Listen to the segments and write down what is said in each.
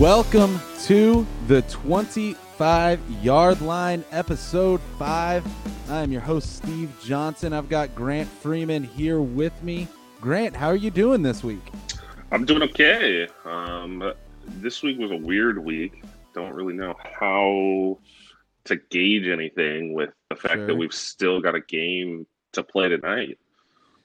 Welcome to the 25 yard line, episode five. I'm your host, Steve Johnson. I've got Grant Freeman here with me. Grant, how are you doing this week? I'm doing okay. Um, this week was a weird week. Don't really know how to gauge anything with the fact Sure. that we've still got a game to play tonight.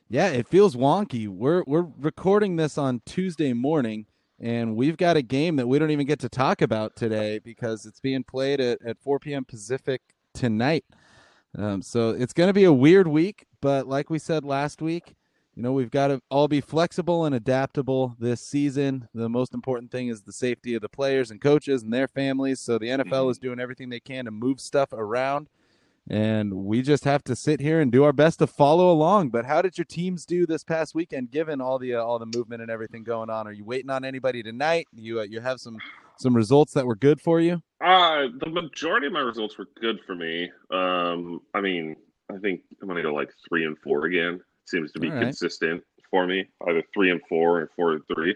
Yeah, it feels wonky. We're we're recording this on Tuesday morning, and we've got a game that we don't even get to talk about today because it's being played at, at 4 p.m. Pacific tonight. Um, so it's going to be a weird week, but like we said last week, you know we've got to all be flexible and adaptable this season. The most important thing is the safety of the players and coaches and their families. So the NFL is doing everything they can to move stuff around and we just have to sit here and do our best to follow along. But how did your teams do this past weekend, given all the uh, all the movement and everything going on? Are you waiting on anybody tonight? You uh, you have some some results that were good for you. Uh, the majority of my results were good for me. Um, I mean, I think I'm going to go like three and four again. Seems to be right. consistent for me, either three and four or four and three.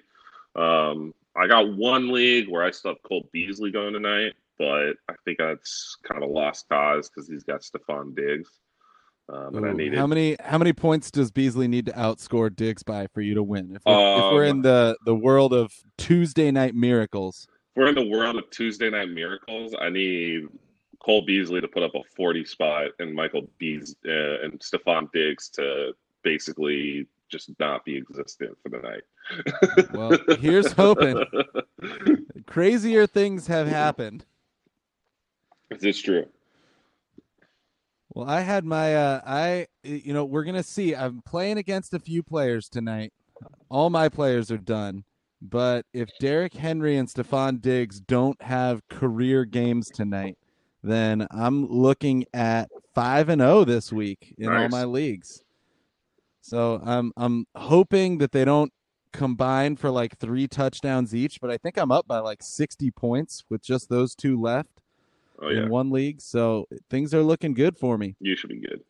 Um, I got one league where I still have Cole Beasley going tonight, but I think that's kind of a lost cause because he's got Stefon Diggs. Um, and I needed how many how many points does Beasley need to outscore Diggs by for you to win? If we're, if we're in Um, the the world of Tuesday night miracles, If we're in the world of Tuesday night miracles. I need Cole Beasley to put up a 40 spot and Michael Bees uh, and Stefon Diggs to basically just not be existent for the night. Well, here's hoping. crazier things have happened. Is this true? Well, I had my uh I you know, we're going to see. I'm playing against a few players tonight. All my players are done. But if Derrick Henry and Stefon Diggs don't have career games tonight, then I'm looking at 5 and 0 this week in all my leagues. So, I'm I'm hoping that they don't combine for like 3 touchdowns each, but I think I'm up by like 60 points with just those two left Oh yeah, in one league. So, things are looking good for me. you should be good.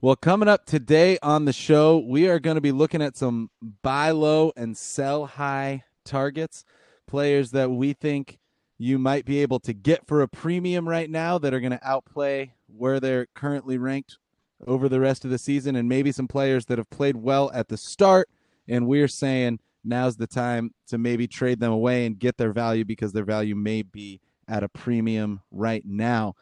Well, coming up today on the show, we are going to be looking at some buy low and sell high targets, players that we think you might be able to get for a premium right now that are going to outplay where they're currently ranked over the rest of the season, and maybe some players that have played well at the start. And we're saying now's the time to maybe trade them away and get their value because their value may be at a premium right now.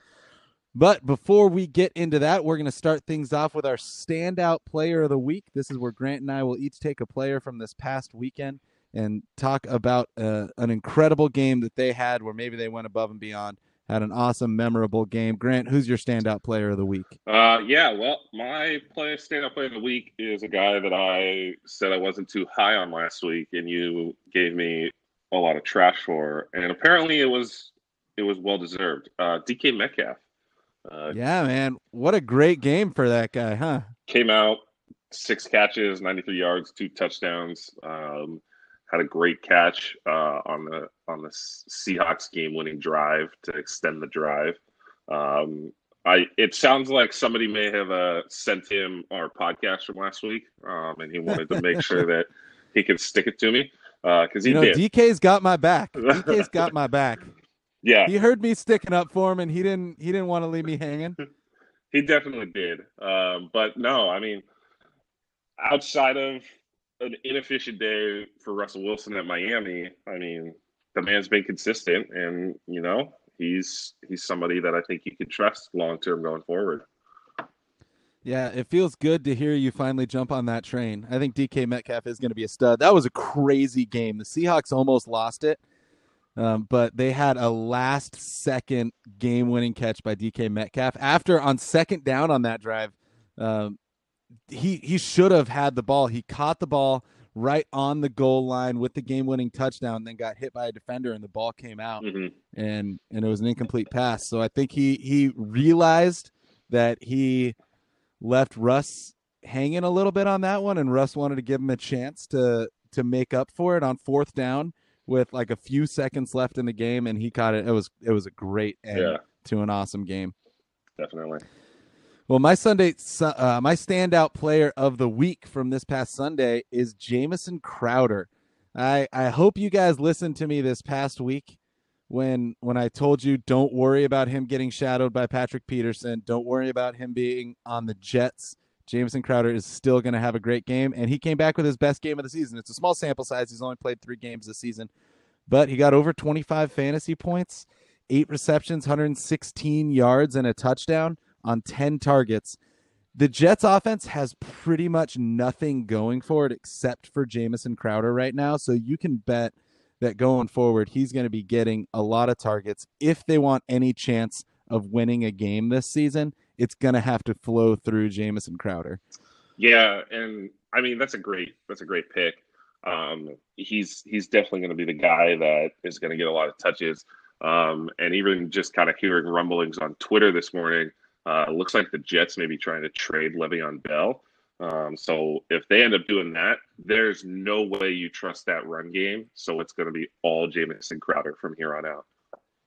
But before we get into that, we're going to start things off with our standout player of the week. This is where Grant and I will each take a player from this past weekend and talk about uh, an incredible game that they had where maybe they went above and beyond, had an awesome, memorable game. Grant, who's your standout player of the week? Uh, yeah, well, my player standout player of the week is a guy that I said I wasn't too high on last week, and you gave me a lot of trash for, and apparently it was it was well deserved. Uh, DK Metcalf uh, Yeah, man. What a great game for that guy, huh? came out six catches, ninety three yards, two touchdowns. Um, had a great catch uh, on the on the Seahawks game winning drive to extend the drive. Um, I it sounds like somebody may have uh, sent him our podcast from last week, um, and he wanted to make sure that he could stick it to me because he You know, did. DK's got my back. DK's got my back. Yeah, He heard me sticking up for him, and he didn't. He didn't want to leave me hanging. He definitely did. Um, but no, I mean, outside of an inefficient day for Russell Wilson at Miami, I mean, the man's been consistent, and you know, he's he's somebody that I think you can trust long term going forward. Yeah, it feels good to hear you finally jump on that train. I think DK Metcalf is going to be a stud. That was a crazy game. The Seahawks almost lost it, um, but they had a last second game winning catch by DK Metcalf. After on second down on that drive, um, he he should have had the ball. He caught the ball right on the goal line with the game winning touchdown, then got hit by a defender and the ball came out hmm and and it was an incomplete pass. So I think he he realized that he left Russ hanging a little bit on that one, and Russ wanted to give him a chance to to make up for it on fourth down with like a few seconds left in the game, and he caught it. It was it was a great end Yeah, to an awesome game. definitely. Well, my Sunday, uh, my standout player of the week from this past Sunday is Jamison Crowder. I I hope you guys listened to me this past week when when I told you don't worry about him getting shadowed by Patrick Peterson. Don't worry about him being on the Jets. Jamison Crowder is still going to have a great game, and he came back with his best game of the season. It's a small sample size; he's only played three games this season, but he got over 25 fantasy points, eight receptions, 116 yards, and a touchdown on 10 targets. The Jets offense has pretty much nothing going for it except for Jamison Crowder right now. So you can bet that going forward, he's going to be getting a lot of targets. If they want any chance of winning a game this season, it's to have to flow through Jamison Crowder. Yeah, and I mean that's a great that's a great pick. Um, he's he's definitely going to be the guy that is going to get a lot of touches. Um, and even just kind of hearing rumblings on Twitter this morning, uh, looks like the Jets may be trying to trade Le'Veon Bell. Um, so if they end up doing that, there's no way you trust that run game. So it's going to be all Jamison Crowder from here on out.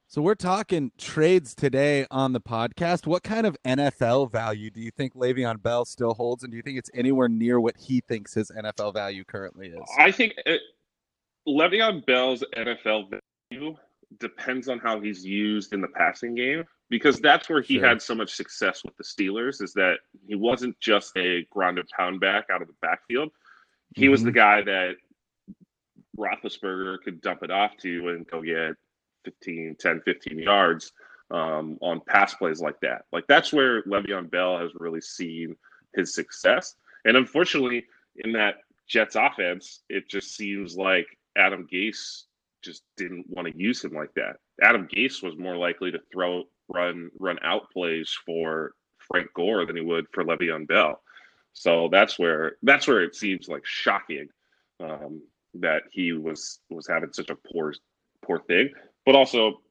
So we're talking trades today on the podcast. What kind of NFL value do you think Le'Veon Bell still holds, and do you think it's anywhere near what he thinks his NFL value currently is? I think it, Le'Veon Bell's NFL value depends on how he's used in the passing game because that's where he sure. had so much success with the Steelers is that he wasn't just a ground and pound back out of the backfield. He mm-hmm. was the guy that Roethlisberger could dump it off to and go get 15, 10, 15 yards um, on pass plays like that. Like that's where Le'Veon Bell has really seen his success. And unfortunately, in that Jets offense, it just seems like Adam Gase just didn't want to use him like that. Adam Gase was more likely to throw run run out plays for Frank Gore than he would for Le'Veon Bell. So that's where that's where it seems like shocking um, that he was was having such a poor poor thing. But also,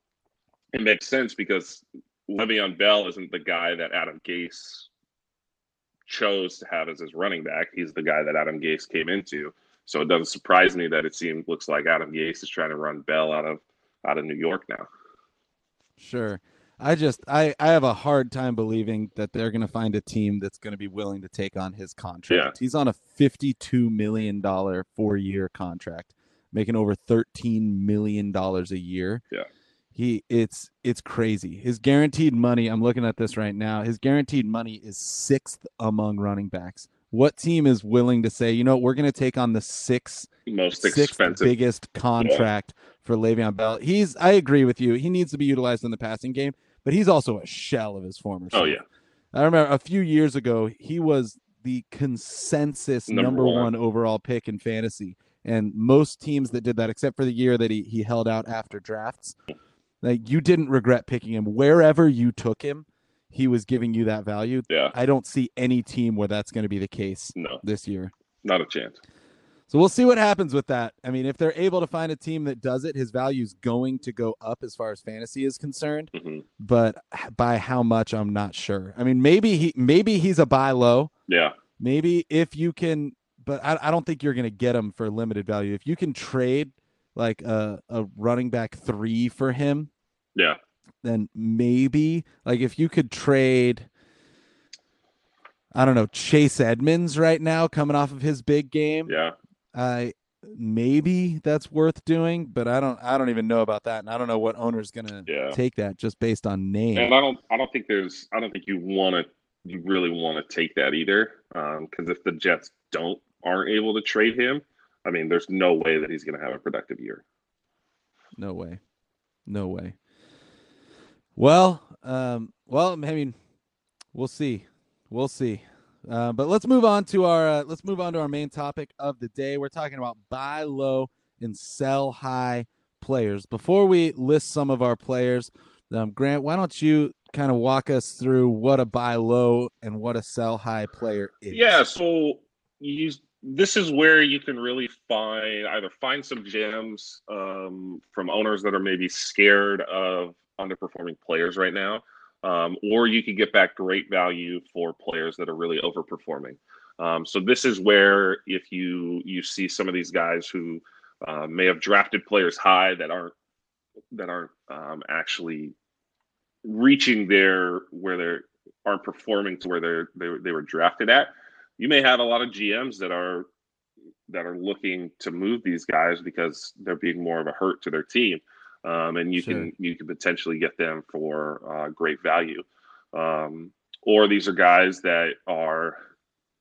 it makes sense because Le'Veon Bell isn't the guy that Adam Gase chose to have as his running back. He's the guy that Adam Gase came into. So it doesn't surprise me that it seems looks like Adam Gase is trying to run Bell out of out of New York now. Sure. I just I I have a hard time believing that they're going to find a team that's going to be willing to take on his contract. Yeah. He's on a 52 million dollar 4-year contract, making over 13 million dollars a year. Yeah. He it's it's crazy. His guaranteed money, I'm looking at this right now. His guaranteed money is 6th among running backs. What team is willing to say, you know, we're going to take on the sixth most expensive biggest contract yeah. for Le'Veon Bell? He's I agree with you. He needs to be utilized in the passing game but he's also a shell of his former. Oh yeah, I remember a few years ago he was the consensus number, number one. one overall pick in fantasy, and most teams that did that, except for the year that he he held out after drafts, like you didn't regret picking him wherever you took him. He was giving you that value. Yeah, I don't see any team where that's going to be the case. No, this year, not a chance. So we'll see what happens with that. I mean, if they're able to find a team that does it, his value is going to go up as far as fantasy is concerned. Mm-hmm. But by how much, I'm not sure. I mean, maybe he maybe he's a buy low. Yeah. Maybe if you can, but I, I don't think you're going to get him for limited value. If you can trade like a, a running back three for him, yeah, then maybe like if you could trade. I don't know Chase Edmonds right now coming off of his big game. Yeah. I maybe that's worth doing, but I don't I don't even know about that, and I don't know what owner's gonna yeah. take that just based on name. And I don't I don't think there's I don't think you want to you really want to take that either, because um, if the Jets don't aren't able to trade him, I mean, there's no way that he's gonna have a productive year. No way, no way. Well, um, well, I mean, we'll see, we'll see. Uh, but let's move on to our uh, let's move on to our main topic of the day. We're talking about buy low and sell high players. Before we list some of our players, um, Grant, why don't you kind of walk us through what a buy low and what a sell high player is? Yeah, so you this is where you can really find either find some gems um, from owners that are maybe scared of underperforming players right now um, or you could get back great value for players that are really overperforming. Um, so this is where if you you see some of these guys who uh, may have drafted players high that aren't that aren't um, actually reaching their where they aren't performing to where they're they, they were drafted at. You may have a lot of GMs that are that are looking to move these guys because they're being more of a hurt to their team, um, and you sure. can you can potentially get them for uh, great value. Um, or these are guys that are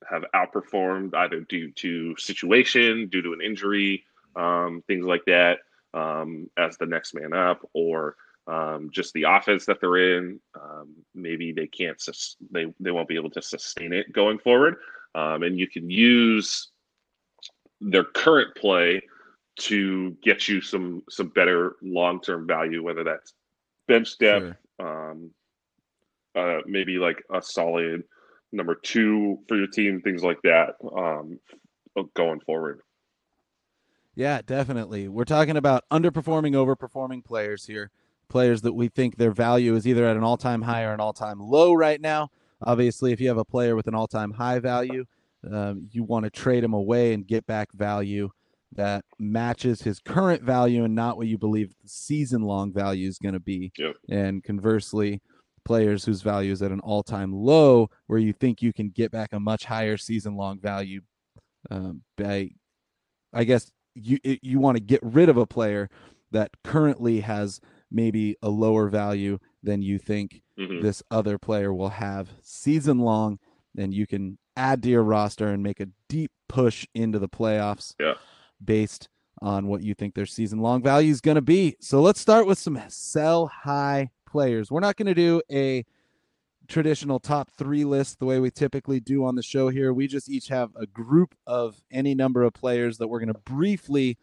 have outperformed either due to situation, due to an injury, um, things like that, um, as the next man up, or um, just the offense that they're in. Um, maybe they can't sus- they they won't be able to sustain it going forward, um, and you can use their current play to get you some some better long term value, whether that's bench depth, sure. um, uh, maybe like a solid number two for your team, things like that, um, going forward. Yeah, definitely. We're talking about underperforming, overperforming players here. Players that we think their value is either at an all time high or an all time low right now. Obviously, if you have a player with an all time high value, um, you want to trade him away and get back value that matches his current value and not what you believe the season long value is going to be. Yep. And conversely, players whose value is at an all time low, where you think you can get back a much higher season long value um, by, I guess you you want to get rid of a player that currently has maybe a lower value than you think mm-hmm. this other player will have season long, Then you can add to your roster and make a deep push into the playoffs yeah. based on what you think their season long value is going to be. So let's start with some sell high players. We're not going to do a traditional top three list the way we typically do on the show here. We just each have a group of any number of players that we're going to briefly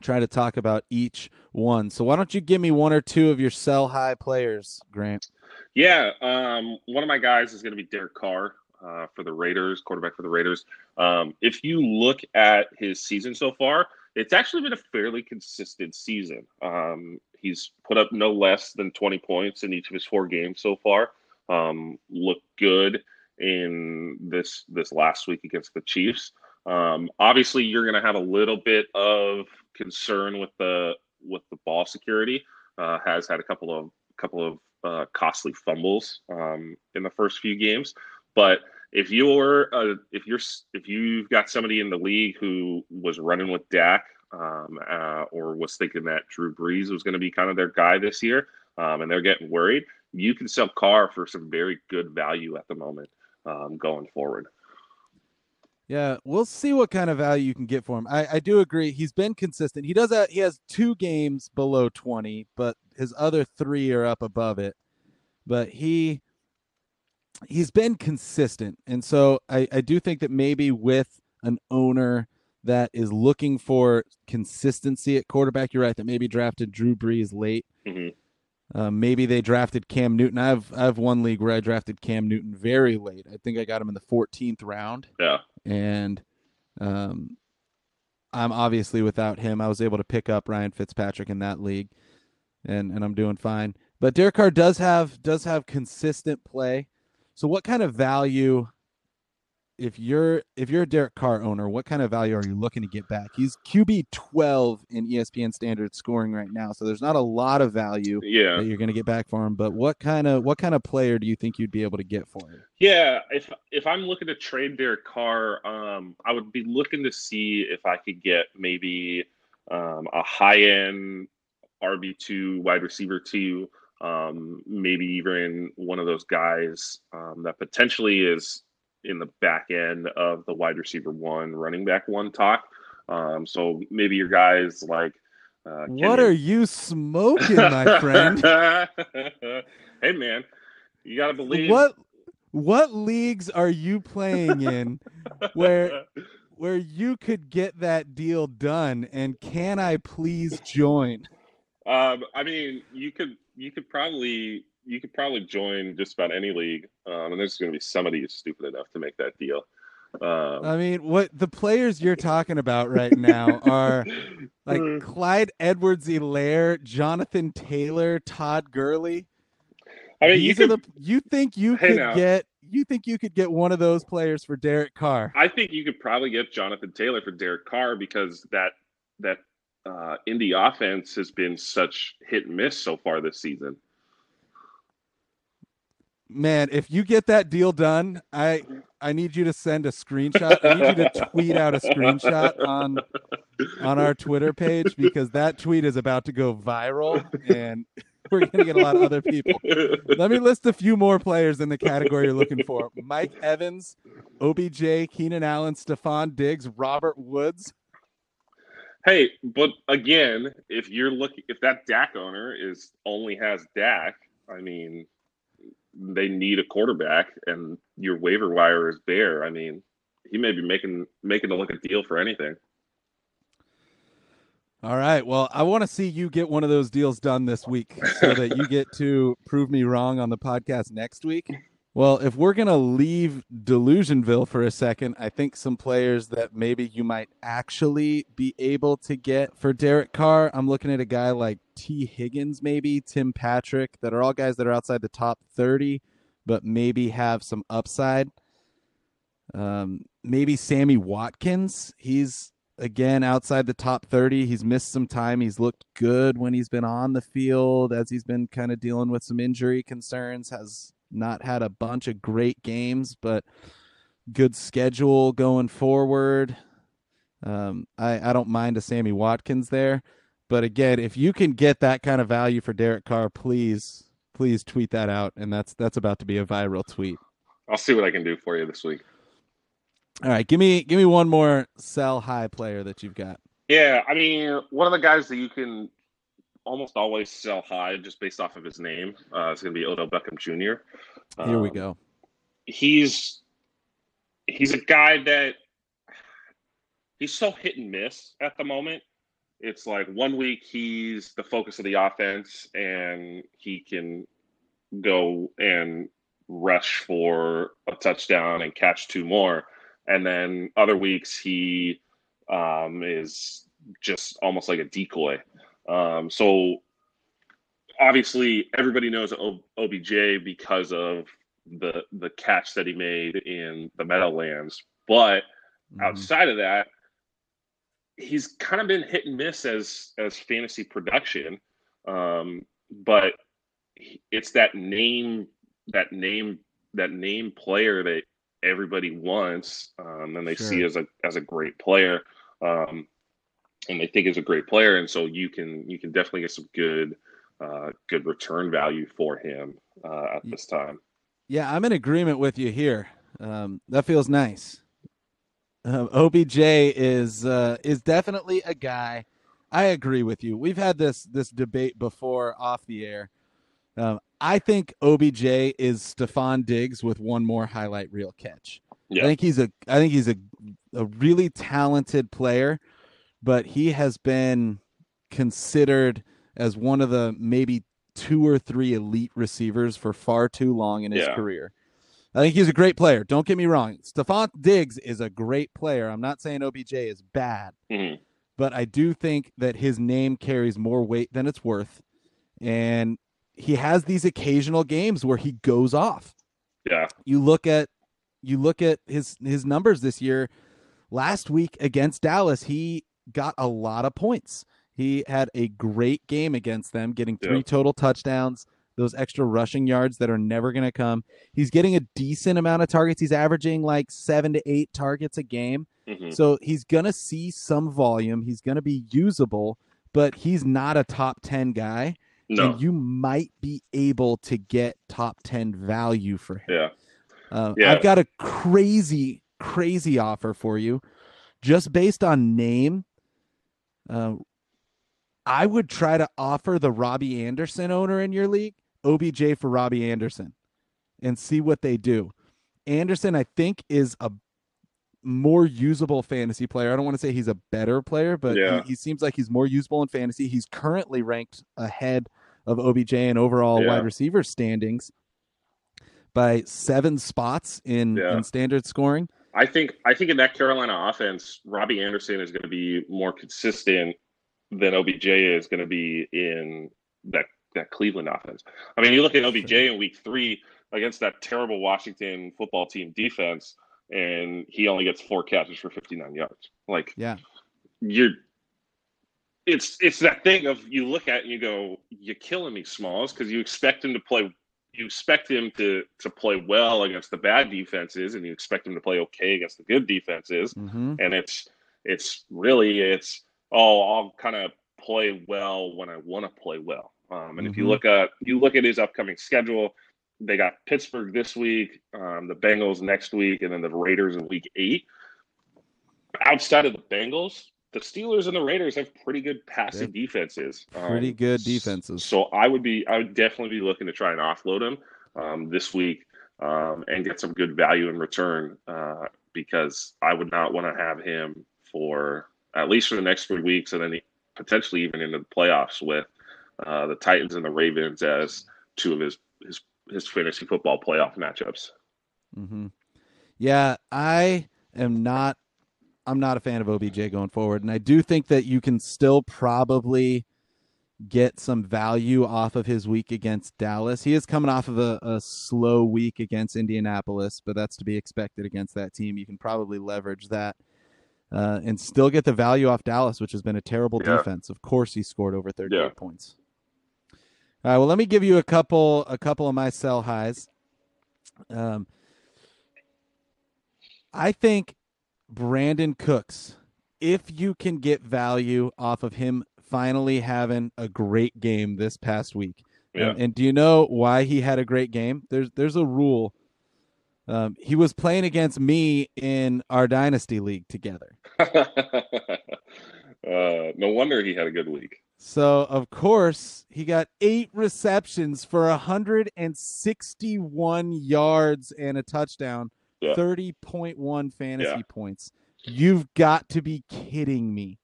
try to talk about each one. So why don't you give me one or two of your sell high players, Grant? Yeah, um, one of my guys is going to be Derek Carr uh, for the Raiders, quarterback for the Raiders. Um, if you look at his season so far, it's actually been a fairly consistent season. Um, he's put up no less than 20 points in each of his four games so far. Um, looked good in this this last week against the Chiefs. Um, obviously, you're going to have a little bit of concern with the with the ball security. Uh, has had a couple of couple of uh, costly fumbles um, in the first few games, but if you're uh, if you're if you've got somebody in the league who was running with Dak um, uh, or was thinking that Drew Brees was going to be kind of their guy this year, um, and they're getting worried, you can sell Carr for some very good value at the moment um, going forward. Yeah, we'll see what kind of value you can get for him. I, I do agree. He's been consistent. He does that. He has two games below 20, but his other three are up above it. But he he's been consistent. And so I, I do think that maybe with an owner that is looking for consistency at quarterback, you're right, that maybe drafted Drew Brees late. Mm-hmm. Uh, maybe they drafted Cam Newton. I have I have one league where I drafted Cam Newton very late. I think I got him in the 14th round. Yeah. And um, I'm obviously without him. I was able to pick up Ryan Fitzpatrick in that league, and and I'm doing fine. But Derek Carr does have does have consistent play. So what kind of value if you're if you're a Derek Carr owner, what kind of value are you looking to get back? He's QB 12 in ESPN standard scoring right now, so there's not a lot of value yeah. that you're going to get back for him. But what kind of what kind of player do you think you'd be able to get for him? Yeah, if if I'm looking to trade Derek Carr, um, I would be looking to see if I could get maybe um, a high end RB two wide receiver two um, maybe even one of those guys um, that potentially is in the back end of the wide receiver one, running back one talk. Um, so maybe your guys like. Uh, what are you smoking, my friend? hey, man, you gotta believe. What what leagues are you playing in where where you could get that deal done? And can I please join? Um, I mean, you could you could probably you could probably join just about any league, um, and there's going to be somebody who's stupid enough to make that deal. Um, I mean, what the players you're talking about right now are like Clyde Edwards-Helaire, Jonathan Taylor, Todd Gurley. I mean, These you are could, the you think you could now. get you think you could get one of those players for Derek Carr? I think you could probably get Jonathan Taylor for Derek Carr because that that uh, Indy offense has been such hit and miss so far this season. Man, if you get that deal done, I I need you to send a screenshot. I need you to tweet out a screenshot on on our Twitter page because that tweet is about to go viral and we're gonna get a lot of other people. Let me list a few more players in the category you're looking for. Mike Evans, OBJ, Keenan Allen, Stefon Diggs, Robert Woods. Hey, but again, if you're looking, if that Dak owner is only has Dak, I mean, they need a quarterback, and your waiver wire is bare. I mean, he may be making making a look at deal for anything. All right. Well, I want to see you get one of those deals done this week so that you get to prove me wrong on the podcast next week. Well, if we're going to leave Delusionville for a second, I think some players that maybe you might actually be able to get for Derek Carr. I'm looking at a guy like Tee Higgins, maybe Tim Patrick, that are all guys that are outside the top 30, but maybe have some upside. Um, maybe Sammy Watkins. He's again outside the top 30 he's missed some time he's looked good when he's been on the field as he's been kind of dealing with some injury concerns has not had a bunch of great games but good schedule going forward. Um, I, I don't mind a sammy watkins there but again if you can get that kind of value for derek carr please please tweet that out and that's that's about to be a viral tweet. I'll see what i can do for you this week. All right, give me give me one more sell high player that you've got. Yeah, I mean, one of the guys that you can almost always sell high just based off of his name uh, is going to be Odell Beckham Jr. Um, Here we um, go. He's he's a guy that he's so hit and miss at the moment. It's like one week he's the focus of the offense and he can go and rush for a touchdown and catch two more and then other weeks he um, is just almost like a decoy. Um, so obviously everybody knows OBJ because of the the catch that he made in the Meadowlands, but mm-hmm. outside of that, he's kind of been hit and miss as as fantasy production. Um, but it's that name that name that name player that everybody wants um, and they sure. see as a as a great player um, and they think is a great player and so you can you can definitely get some good uh, good return value for him uh, at this time. Yeah i'm in agreement with you here. Um, that feels nice. Um, obj is uh, is definitely a guy. I agree with you. We've had this this debate before off the air. Um, I think OBJ is Stefon Diggs with one more highlight reel catch. Yeah. I think he's a I think he's a a really talented player, but he has been considered as one of the maybe two or three elite receivers for far too long in his yeah. career. I think he's a great player. Don't get me wrong. Stefon Diggs is a great player. I'm not saying OBJ is bad, mm-hmm. but I do think that his name carries more weight than it's worth. And he has these occasional games where he goes off. Yeah. You look at you look at his his numbers this year. Last week against Dallas, he got a lot of points. He had a great game against them, getting three yeah. total touchdowns, those extra rushing yards that are never going to come. He's getting a decent amount of targets. He's averaging like seven to eight targets a game. Mm-hmm. So he's going to see some volume. He's going to be usable, but he's not a top 10 guy. No. And you might be able to get top 10 value for him. Yeah. Uh, yeah. I've got a crazy, crazy offer for you. Just based on name, uh, I would try to offer the Robby Anderson owner in your league OBJ for Robby Anderson and see what they do. Anderson, I think, is a more usable fantasy player. I don't want to say he's a better player, but yeah. he, he, seems like he's more usable in fantasy. He's currently ranked ahead of OBJ in overall yeah. wide receiver standings by seven spots in, yeah. in standard scoring. I think I think in that Carolina offense, Robby Anderson is going to be more consistent than OBJ is going to be in that that Cleveland offense. I mean, you look at OBJ in Week Three against that terrible Washington football team defense and he only gets four catches for 59 yards. Like, yeah, you're. It's it's that thing of you look at and you go, you're killing me, Smalls, because you expect him to play you expect him to to play well against the bad defenses, and you expect him to play okay against the good defenses. Mm-hmm. And it's it's really it's oh I'll kind of play well when I want to play well. Um, and if you Mhm. look at you look at his upcoming schedule, they got Pittsburgh this week, um, the Bengals next week, and then the Raiders in Week Eight. Outside of the Bengals, the Steelers and the Raiders have pretty good passing defenses. Pretty Um, good defenses. So I would be I would definitely be looking to try and offload him um, this week um, and get some good value in return uh, because I would not want to have him for at least for the next three weeks and then potentially even into the playoffs with uh, the Titans and the Ravens as two of his his his fantasy football playoff matchups. hmm Yeah, I am not. I'm not a fan of OBJ going forward, and I do think that you can still probably get some value off of his week against Dallas. He is coming off of a, a slow week against Indianapolis, but that's to be expected against that team. You can probably leverage that uh, and still get the value off Dallas, which has been a terrible Yeah. defense. Of course, he scored over 38 Yeah. points. All right, well, let me give you a couple a couple of my sell highs. Um, I think Brandin Cooks, if you can get value off of him finally having a great game this past week. Yeah. And, and do you know why he had a great game? There's there's a rule. Um, he was playing against me in our dynasty league together. uh, no wonder he had a good week. So of course he got eight receptions for 161 yards and a touchdown, Yeah. 30.1 fantasy Yeah. points. You've got to be kidding me.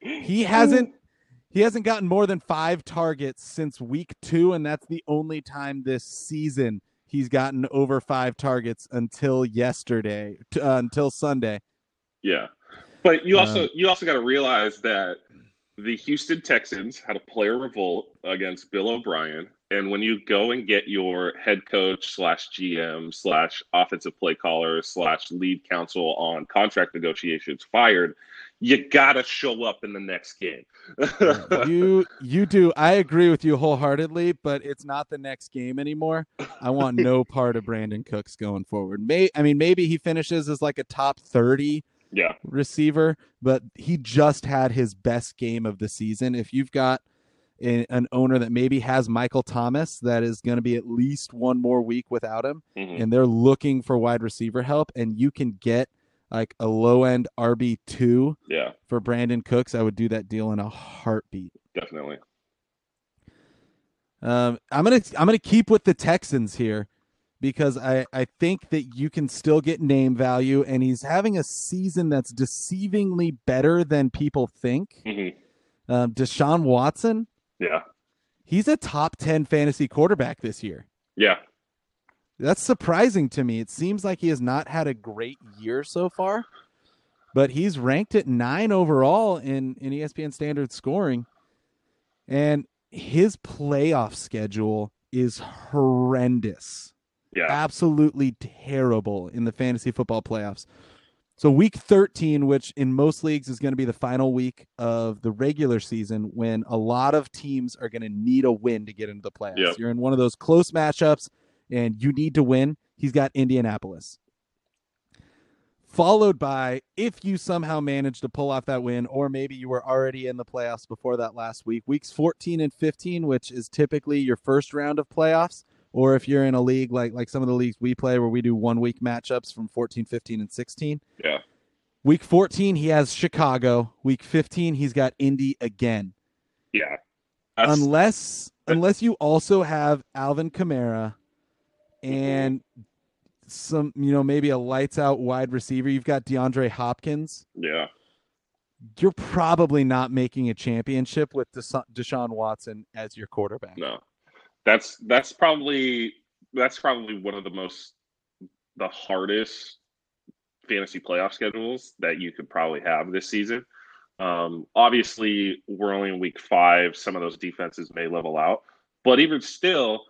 He hasn't he hasn't gotten more than five targets since week two, and that's the only time this season he's gotten over five targets until yesterday, uh, until Sunday. Yeah, but you Uh, also you also got to realize that the Houston Texans had a player revolt against Bill O'Brien, and when you go and get your head coach slash GM slash offensive play caller slash lead counsel on contract negotiations fired, you gotta show up in the next game. you you do. I agree with you wholeheartedly, but it's not the next game anymore. I want no part of Brandin Cooks going forward. May I mean maybe he finishes as like a top thirty yeah, receiver, but he just had his best game of the season. If you've got a- an owner that maybe has Michael Thomas, that is going to be at least one more week without him, Mhm. and they're looking for wide receiver help, and you can get like a low end RB two yeah, for Brandin Cooks, I would do that deal in a heartbeat. definitely. Um, I'm gonna I'm gonna keep with the Texans here because I I think that you can still get name value, and he's having a season that's deceivingly better than people think. hmm Um, Deshaun Watson, Yeah, he's a top ten fantasy quarterback this year. yeah, That's surprising to me. It seems like he has not had a great year so far, but he's ranked at nine overall in, in ESPN standard scoring. And his playoff schedule is horrendous. Yeah, Absolutely terrible in the fantasy football playoffs. So, week 13, which in most leagues is going to be the final week of the regular season, when a lot of teams are going to need a win to get into the playoffs. Yep. You're in one of those close matchups and you need to win. He's got Indianapolis. Followed by if you somehow manage to pull off that win, or maybe you were already in the playoffs before that last week, weeks 14 and 15, which is typically your first round of playoffs, or if you're in a league like like some of the leagues we play where we do one week matchups from 14, 15, and 16. yeah, Week 14, he has Chicago. Week 15, he's got Indy again. yeah. That's, unless unless you also have Alvin Kamara and some, you know, maybe a lights out wide receiver. You've got DeAndre Hopkins. yeah, You're probably not making a championship with Desha- Deshaun Watson as your quarterback. no. That's that's probably that's probably one of the most the hardest fantasy playoff schedules that you could probably have this season. Um, obviously, we're only in week five. Some of those defenses may level out, but even still,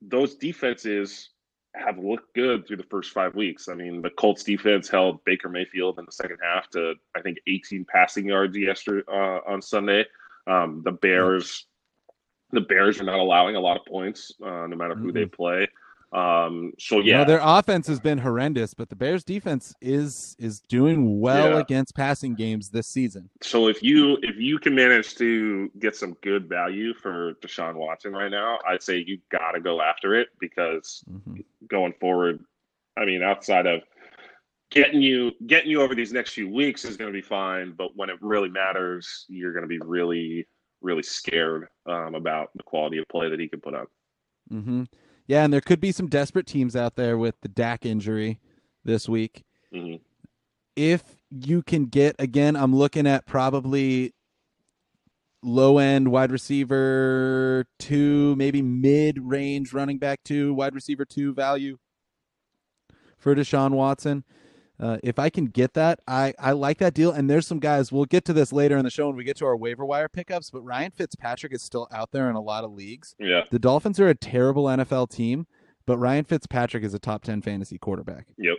those defenses have looked good through the first five weeks. I mean, the Colts defense held Baker Mayfield in the second half to I think 18 passing yards yesterday uh, on Sunday. Um, the Bears The Bears are not allowing a lot of points, uh, no matter who mm-hmm. they play. Um, so yeah, no, their offense has been horrendous, but the Bears defense is is doing well yeah. against passing games this season. So if you if you can manage to get some good value for Deshaun Watson right now, I'd say you got to go after it because mm-hmm. going forward, I mean, outside of getting you getting you over these next few weeks is going to be fine, but when it really matters, you're going to be really really scared um, about the quality of play that he can put up. Mm-hmm. Yeah, and there could be some desperate teams out there with the Dak injury this week. Mm-hmm. If you can get again, I'm looking at probably low end wide receiver two, maybe mid range running back two, wide receiver two value for Deshaun Watson. Uh, if I can get that, I, I like that deal. And there's some guys, we'll get to this later in the show when we get to our waiver wire pickups, but Ryan Fitzpatrick is still out there in a lot of leagues. Yeah. The Dolphins are a terrible NFL team, but Ryan Fitzpatrick is a top 10 fantasy quarterback. Yep.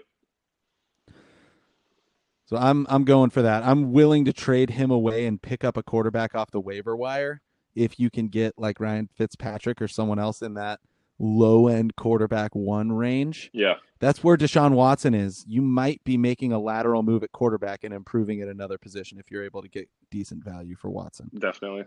So I'm I'm going for that. I'm willing to trade him away and pick up a quarterback off the waiver wire if you can get like Ryan Fitzpatrick or someone else in that low end quarterback one range. Yeah. That's where Deshaun Watson is. You might be making a lateral move at quarterback and improving at another position if you're able to get decent value for Watson. Definitely.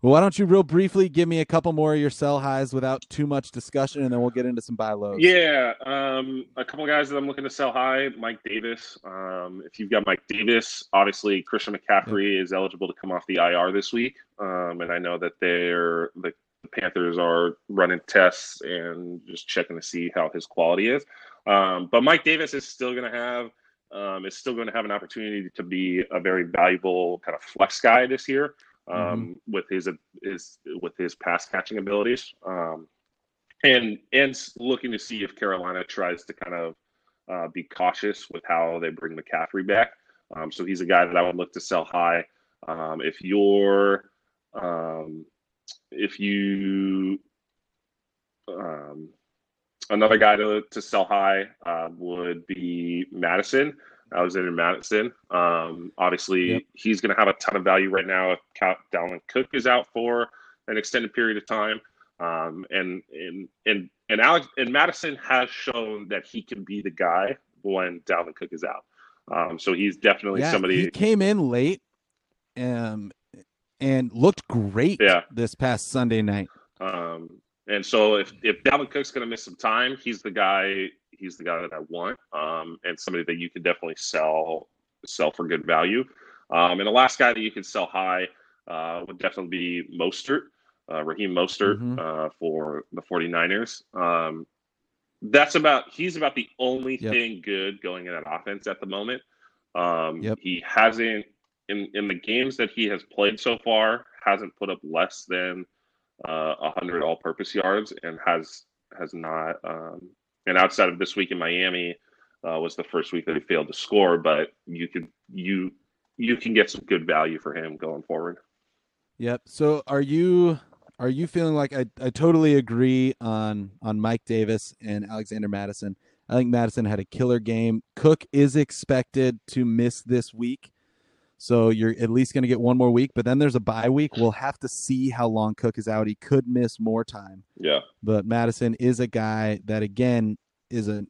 Well, why don't you real briefly give me a couple more of your sell highs without too much discussion, and then we'll get into some buy lows. Yeah, um, a couple guys that I'm looking to sell high. Mike Davis. Um, if you've got Mike Davis, obviously Christian McCaffrey is eligible to come off the IR this week, um, and I know that they're the the Panthers are running tests and just checking to see how his quality is. Um, but Mike Davis is still going to have um, is still going to have an opportunity to be a very valuable kind of flex guy this year um, mm-hmm. with his his with his pass catching abilities. Um, and and looking to see if Carolina tries to kind of uh, be cautious with how they bring McCaffrey back. Um, so he's a guy that I would look to sell high. Um, if you're um, if you um, another guy to, to sell high uh, would be Mattison, Alexander Mattison. Um, obviously, yep. he's going to have a ton of value right now if Dalvin Cook is out for an extended period of time. Um, and and and and Alex and Mattison has shown that he can be the guy when Dalvin Cook is out. Um, so he's definitely yeah, somebody. He came in late, um, and looked great yeah. this past Sunday night. Um, and so if if Dalvin Cook's going to miss some time, he's the guy. He's the guy that I want, um, and somebody that you can definitely sell sell for good value. Um, and the last guy that you can sell high uh, would definitely be Mostert, uh, Raheem Mostert mm-hmm. uh, for the 49ers. Um, that's about he's about the only yep. thing good going in that offense at the moment. Um, yep. He hasn't in in the games that he has played so far hasn't put up less than uh, 100 all-purpose yards and has has not um, and outside of this week in Miami uh, was the first week that he failed to score but you could you you can get some good value for him going forward. Yep. So are you are you feeling like I, I totally agree on on Mike Davis and Alexander Mattison. I think Mattison had a killer game. Cook is expected to miss this week so you're at least going to get one more week, but then there's a bye week. We'll have to see how long Cook is out. He could miss more time. Yeah. But Mattison is a guy that again is a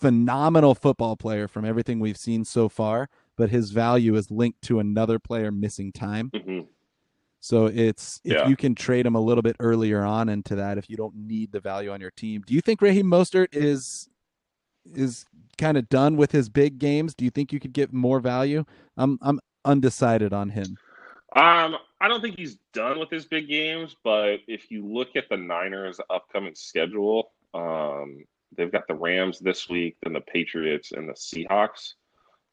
phenomenal football player from everything we've seen so far, but his value is linked to another player missing time. Mm-hmm. So it's if yeah. you can trade him a little bit earlier on into that if you don't need the value on your team. Do you think Raheem Mostert is is kind of done with his big games? Do you think you could get more value? I'm I'm undecided on him. Um, I don't think he's done with his big games, but if you look at the Niners' upcoming schedule, um, they've got the Rams this week, then the Patriots and the Seahawks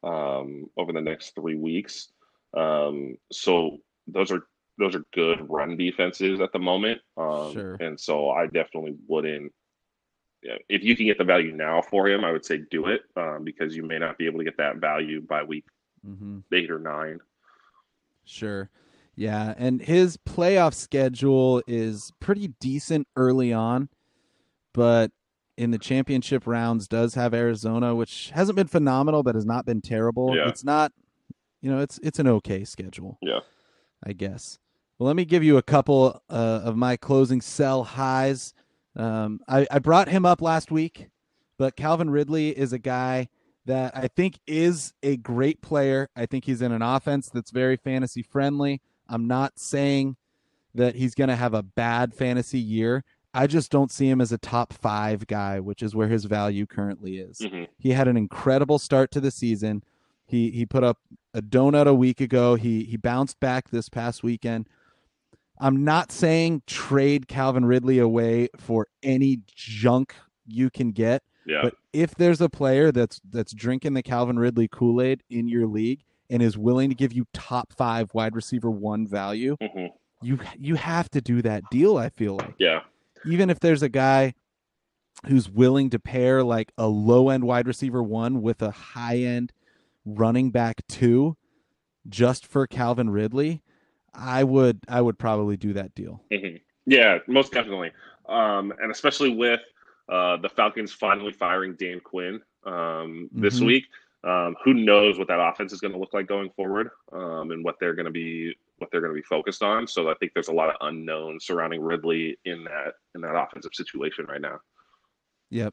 um, over the next three weeks. Um, so those are those are good run defenses at the moment. Um, sure. And so I definitely wouldn't. If you can get the value now for him, I would say do it um, because you may not be able to get that value by week mm-hmm. eight or nine. Sure. Yeah, and his playoff schedule is pretty decent early on, but in the championship rounds does have Arizona, which hasn't been phenomenal, but has not been terrible. Yeah. It's not, you know, it's it's an okay schedule. Yeah, I guess. Well, let me give you a couple uh, of my closing sell highs. Um, I, I brought him up last week, but Calvin Ridley is a guy that I think is a great player. I think he's in an offense that's very fantasy friendly. I'm not saying that he's going to have a bad fantasy year. I just don't see him as a top five guy, which is where his value currently is. Mm-hmm. He had an incredible start to the season. He he put up a donut a week ago. He he bounced back this past weekend. I'm not saying trade Calvin Ridley away for any junk you can get. Yeah. But if there's a player that's that's drinking the Calvin Ridley Kool-Aid in your league and is willing to give you top 5 wide receiver 1 value, hmm you you have to do that deal, I feel like. Yeah. Even if there's a guy who's willing to pair like a low-end wide receiver 1 with a high-end running back 2 just for Calvin Ridley, I would I would probably do that deal. hmm Yeah, most definitely. Um, and especially with uh, the Falcons finally firing Dan Quinn um, this Mhm. week. Um, who knows what that offense is going to look like going forward, um, and what they're going to be what they're going to be focused on. So I think there's a lot of unknowns surrounding Ridley in that in that offensive situation right now. Yep.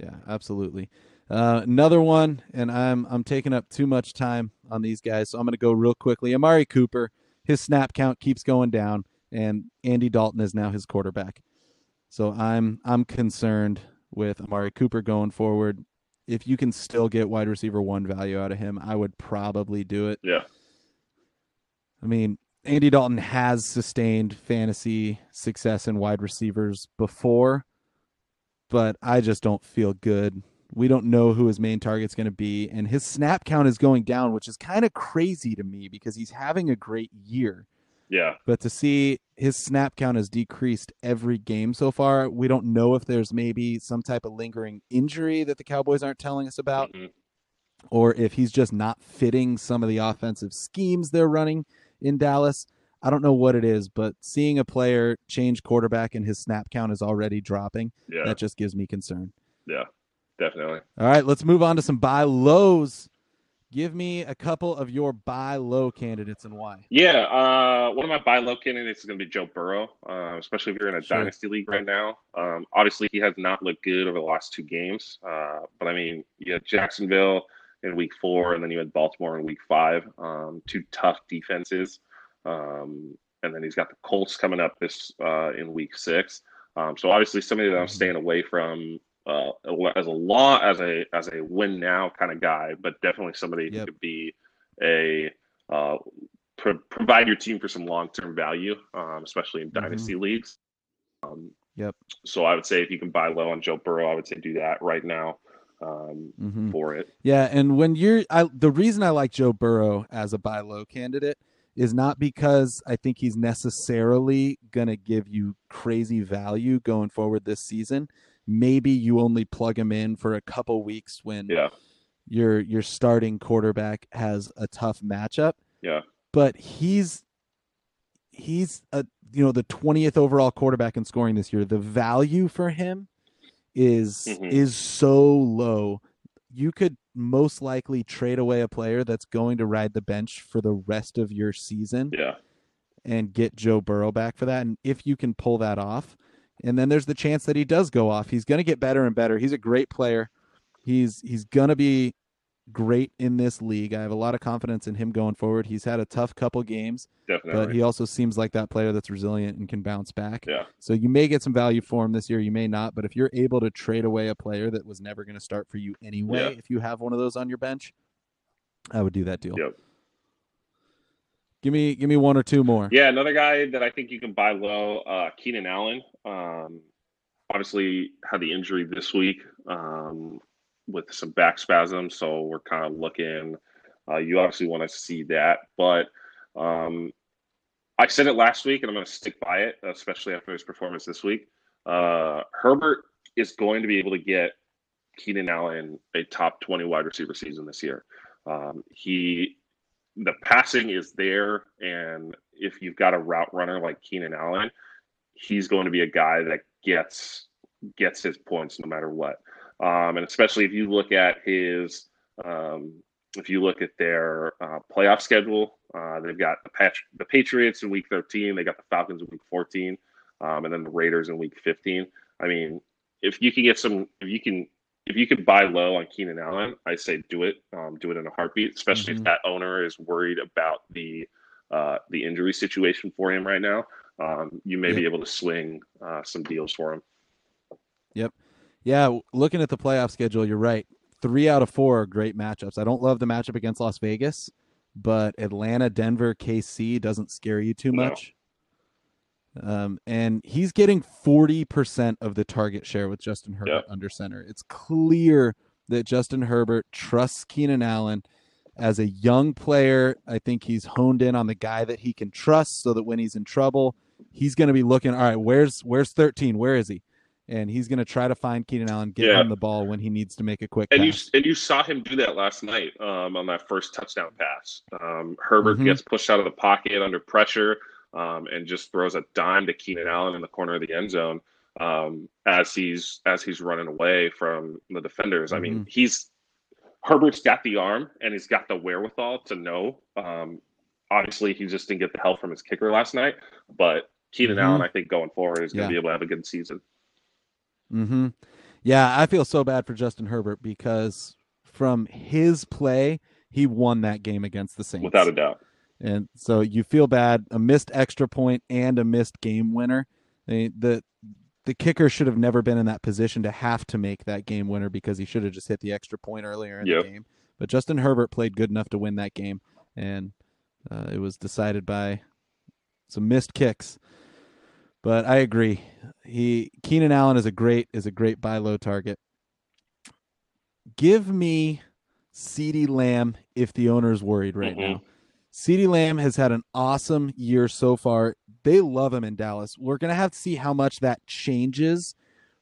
Yeah, absolutely. Uh, another one, and I'm I'm taking up too much time on these guys, so I'm going to go real quickly. Amari Cooper, his snap count keeps going down, and Andy Dalton is now his quarterback. So I'm I'm concerned with Amari Cooper going forward. If you can still get wide receiver one value out of him, I would probably do it. Yeah, I mean, Andy Dalton has sustained fantasy success in wide receivers before, but I just don't feel good. We don't know who his main target's going to be, and his snap count is going down, which is kind of crazy to me because he's having a great year. Yeah, But to see his snap count has decreased every game so far, we don't know if there's maybe some type of lingering injury that the Cowboys aren't telling us about Mhm. or if he's just not fitting some of the offensive schemes they're running in Dallas. I don't know what it is, but seeing a player change quarterback and his snap count is already dropping, yeah, that just gives me concern. yeah, definitely. All right, let's move on to some buy lows. Give me a couple of your buy low candidates and why. Yeah, uh, one of my buy low candidates is going to be Joe Burrow, uh, especially if you're in a Sure. dynasty league right now. Um, obviously, he has not looked good over the last two games, uh, but I mean, you had Jacksonville in week four, and then you had Baltimore in week five. Um, two tough defenses, um, and then he's got the Colts coming up this uh, in week six. Um, so obviously, somebody that I'm staying away from uh, as a law as a as a win now kind of guy, but definitely somebody who could be a uh, pro- provide your team for some long term value, um, especially in Mhm. dynasty leagues. Um, Yep. So I would say if you can buy low on Joe Burrow, I would say do that right now um, hmm for it. Yeah, and when you're, I, the reason I like Joe Burrow as a buy low candidate is not because I think he's necessarily going to give you crazy value going forward this season. Maybe you only plug him in for a couple weeks when Yeah, your your starting quarterback has a tough matchup. yeah, But he's he's a you know the 20th overall quarterback in scoring this year. The value for him is Mhm. is so low. You could most likely trade away a player that's going to ride the bench for the rest of your season yeah, and get Joe Burrow back for that. And if you can pull that off, and then there's the chance that he does go off. He's going to get better and better. He's a great player. He's he's going to be great in this league. I have a lot of confidence in him going forward. He's had a tough couple games, definitely. but he also seems like that player that's resilient and can bounce back. yeah, So you may get some value for him this year, you may not, but if you're able to trade away a player that was never going to start for you anyway, Yeah. if you have one of those on your bench, I would do that deal. Yep. Give me give me one or two more. yeah. Another guy that I think you can buy low, uh, Keenan Allen. Um, obviously had the injury this week um, with some back spasms, so we're kind of looking. Uh, you obviously want to see that, but um, I said it last week, and I'm going to stick by it, especially after his performance this week. Uh, Herbert is going to be able to get Keenan Allen a top 20 wide receiver season this year. Um, he, the passing is there, and if you've got a route runner like Keenan Allen, he's going to be a guy that gets gets his points no matter what. Um, and especially if you look at his um, if you look at their uh, playoff schedule, uh, they've got the, the Patriots in week 13, they got the Falcons in week 14, um, and then the Raiders in week 15. I mean, if you can get some, if you can, if you could buy low on Keenan Allen, I say do it. Um, do it in a heartbeat, especially mm-hmm. if that owner is worried about the uh, the injury situation for him right now. Um, you may yep. be able to swing uh, some deals for him. Yep. Yeah, looking at the playoff schedule, you're right three out of four are great matchups. I don't love the matchup against Las Vegas, but Atlanta, Denver, KC doesn't scare you too much. Um, and he's getting 40% of the target share with Justin Herbert under center. It's clear that Justin Herbert trusts Keenan Allen as a young player. I think he's honed in on the guy that he can trust so that when he's in trouble, he's going to be looking, all right, where's where's 13? Where is he? and he's going to try to find Keenan Allen, get yeah. him the ball when he needs to make a quick. And pass. you and you saw him do that last night um, on that first touchdown pass. Um, Herbert mm-hmm. gets pushed out of the pocket under pressure um, and just throws a dime to Keenan Allen in the corner of the end zone um, as he's as he's running away from the defenders. I mean, mm-hmm. he's Herbert's got the arm and he's got the wherewithal to know. Um, obviously, he just didn't get the help from his kicker last night, but Keenan mm-hmm. Allen, I think, going forward is going to yeah. be able to have a good season. Hmm. Yeah, I feel so bad for Justin Herbert because from his play, he won that game against the Saints without a doubt. And so you feel bad, a missed extra point and a missed game winner. the the kicker should have never been in that position to have to make that game winner because he should have just hit the extra point earlier in yep. the game. But Justin Herbert played good enough to win that game, and uh, it was decided by some missed kicks. But I agree. He Keenan Allen is a great is a great buy low target. Give me CeeDee Lamb if the owner is worried right mm-hmm. now. CeeDee Lamb has had an awesome year so far. They love him in Dallas. We're gonna have to see how much that changes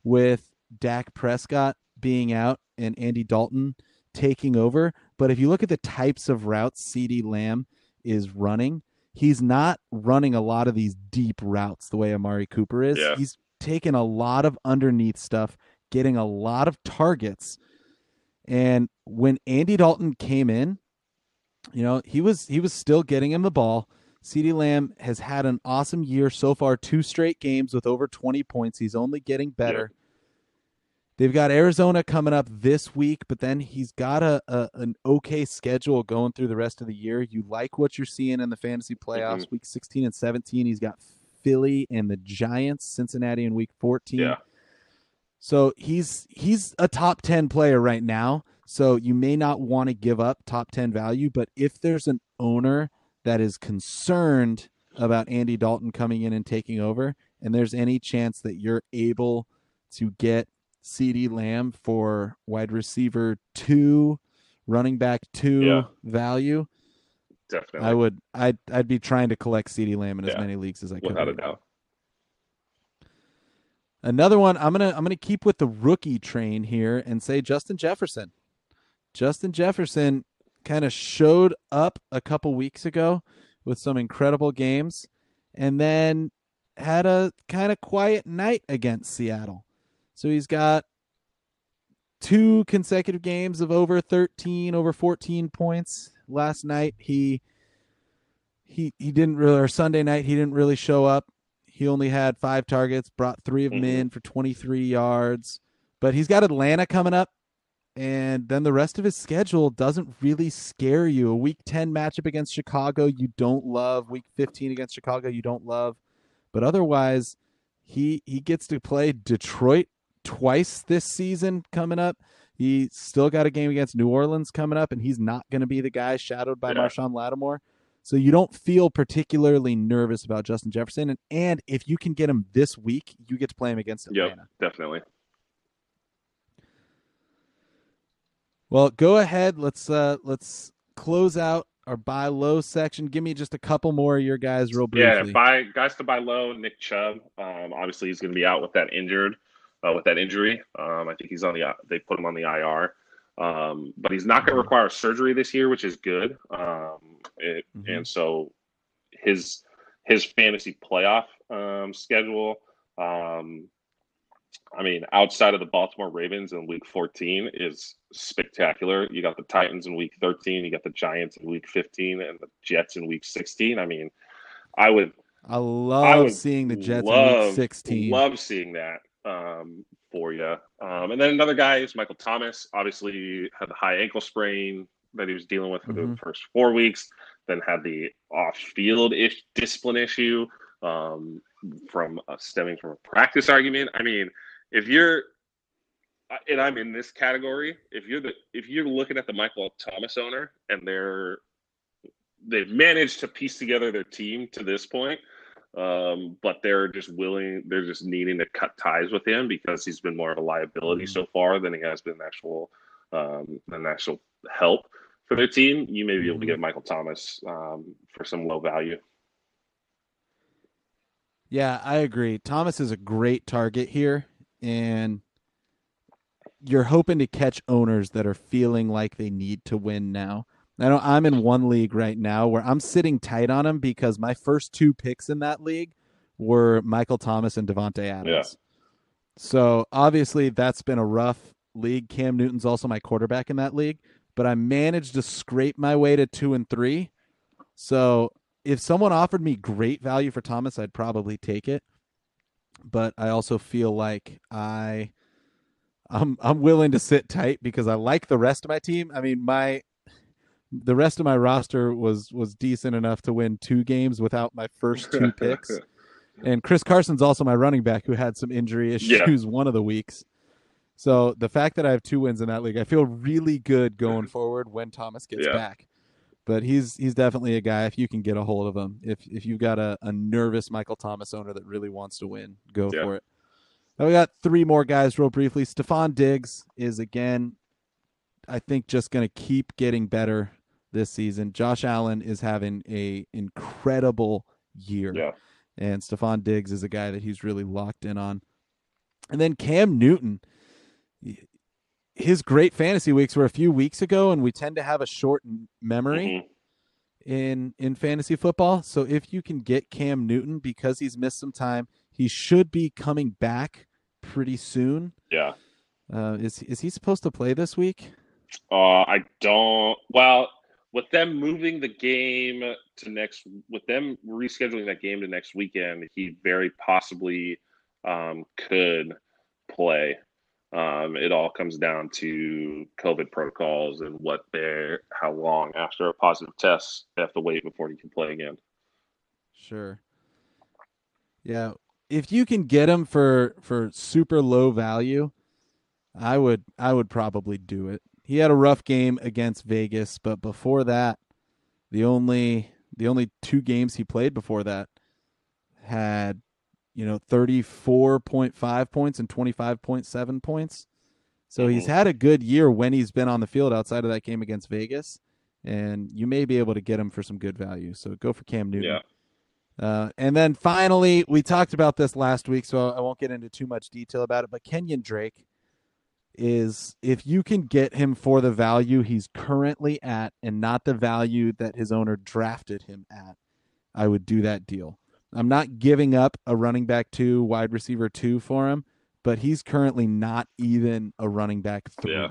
with Dak Prescott being out and Andy Dalton taking over. But if you look at the types of routes CeeDee Lamb is running, he's not running a lot of these deep routes the way Amari Cooper is. Yeah. He's taking a lot of underneath stuff, getting a lot of targets. And when Andy Dalton came in, you know, he was he was still getting him the ball. CeeDee Lamb has had an awesome year so far, two straight games with over 20 points. He's only getting better. Yeah. They've got Arizona coming up this week, but then he's got a, a, an okay schedule going through the rest of the year. You like what you're seeing in the fantasy playoffs, mm-hmm. week 16 and 17. He's got Philly and the Giants, Cincinnati in week 14. Yeah. So he's he's a top 10 player right now. So you may not want to give up top 10 value, but if there's an owner that is concerned about Andy Dalton coming in and taking over, and there's any chance that you're able to get CeeDee Lamb for wide receiver two, running back two yeah. value. Definitely. I would I'd I'd be trying to collect CeeDee Lamb in yeah. as many leagues as I could. Without a doubt. Another one, I'm gonna I'm gonna keep with the rookie train here and say Justin Jefferson. Justin Jefferson kind of showed up a couple weeks ago with some incredible games and then had a kind of quiet night against Seattle. So he's got two consecutive games of over 13, over 14 points. Last night he he he didn't really or Sunday night he didn't really show up. He only had five targets, brought three of them mm-hmm. in for 23 yards. But he's got Atlanta coming up, and then the rest of his schedule doesn't really scare you. A week 10 matchup against Chicago, you don't love. Week 15 against Chicago, you don't love. But otherwise, he he gets to play Detroit twice this season coming up. He still got a game against New Orleans coming up, and he's not going to be the guy shadowed by yeah. Marshon Lattimore. So you don't feel particularly nervous about Justin Jefferson, and, and if you can get him this week, you get to play him against Atlanta. Yep, definitely. Well, go ahead. Let's uh let's close out our buy low section. Give me just a couple more of your guys, real briefly. Yeah, buy guys to buy low. Nick Chubb. Um, obviously, he's going to be out with that injured uh, with that injury. Um, I think he's on the they put him on the IR, um, but he's not going to require surgery this year, which is good. Um, it, mm-hmm. And so his his fantasy playoff um, schedule. I mean, outside of the Baltimore Ravens in week 14 is spectacular. You got the Titans in week 13, you got the Giants in week 15, and the Jets in week 16. I mean, I would. I love I would seeing the Jets love, in week 16. Love seeing that um, for you. Um, and then another guy is Michael Thomas. Obviously, had the high ankle sprain that he was dealing with for Mhm. the first four weeks. Then had the off-field ish discipline issue um, from uh, stemming from a practice argument. I mean, if you're and I'm in this category, if you're the if you're looking at the Michael Thomas owner and they're they've managed to piece together their team to this point, um, but they're just willing, they're just needing to cut ties with him because he's been more of a liability so far than he has been actual um, an actual help for their team. You may be able to get Michael Thomas um, for some low value. Yeah, I agree. Thomas is a great target here, and you're hoping to catch owners that are feeling like they need to win now. I know I'm in one league right now where I'm sitting tight on him because my first two picks in that league were Michael Thomas and Davante Adams. Yeah. So obviously that's been a rough league. Cam Newton's also my quarterback in that league, but I managed to scrape my way to two and three. So if someone offered me great value for Thomas, I'd probably take it. But I also feel like I I'm I'm willing to sit tight because I like the rest of my team. I mean, my the rest of my roster was was decent enough to win two games without my first two picks. And Chris Carson's also my running back who had some injury issues one of the weeks. So the fact that I have two wins in that league, I feel really good going forward when Thomas gets Yeah. back. But he's he's definitely a guy if you can get a hold of him. If if you've got a, a nervous Michael Thomas owner that really wants to win, go Yeah. for it. Now we got three more guys real briefly. Stefon Diggs is again, I think just gonna keep getting better this season. Josh Allen is having a incredible year. Yeah. And Stefon Diggs is a guy that he's really locked in on. And then Cam Newton, his great fantasy weeks were a few weeks ago, and we tend to have a short memory Mhm. in in fantasy football. So if you can get Cam Newton because he's missed some time, he should be coming back pretty soon. Yeah. Uh, is is he supposed to play this week? Uh, I don't. Well, with them moving the game to next, with them rescheduling that game to next weekend, he very possibly um, could play. Um, it all comes down to COVID protocols and what they're, how long after a positive test they have to wait before you can play again. Sure. Yeah, if you can get him for for super low value, I would I would probably do it. He had a rough game against Vegas, but before that, the only the only two games he played before that had you know 34.5 points and 25.7 points. So he's Mhm. had a good year when he's been on the field outside of that game against Vegas, and you may be able to get him for some good value. So go for Cam Newton. Yeah. Uh, and then finally, we talked about this last week, so I won't get into too much detail about it. But Kenyan Drake is, if you can get him for the value he's currently at and not the value that his owner drafted him at, I would do that deal. I'm not giving up a running back two, wide receiver two for him, but he's currently not even a running back three. Yeah.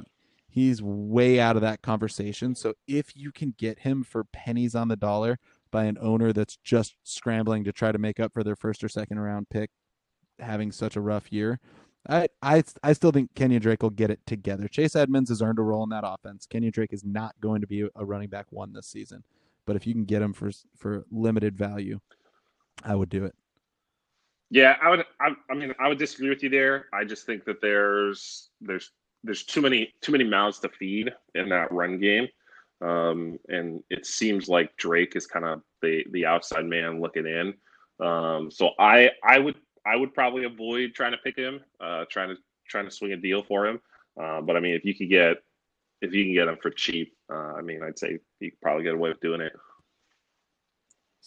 He's way out of that conversation. So if you can get him for pennies on the dollar by an owner that's just scrambling to try to make up for their first or second round pick having such a rough year, I I I still think Kenyan Drake will get it together. Chase Edmonds has earned a role in that offense. Kenyan Drake is not going to be a running back one this season, but if you can get him for for limited value, I would do it. Yeah, I would. I, I mean, I would disagree with you there. I just think that there's there's there's too many too many mouths to feed in that run game, um, and it seems like Drake is kind of the the outside man looking in. Um, so I I would I would probably avoid trying to pick him, uh, trying to trying to swing a deal for him. Uh, but I mean, if you could get if you can get him for cheap, uh, I mean, I'd say you could probably get away with doing it.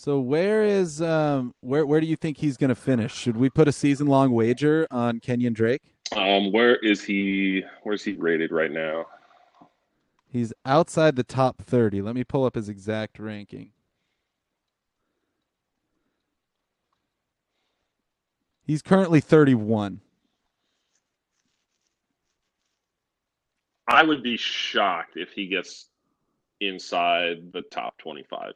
So where is um where where do you think he's going to finish? Should we put a season long wager on Kenyan Drake? Um, where is he? Where is he rated right now? He's outside the top thirty. Let me pull up his exact ranking. He's currently thirty-one. I would be shocked if he gets inside the top twenty-five.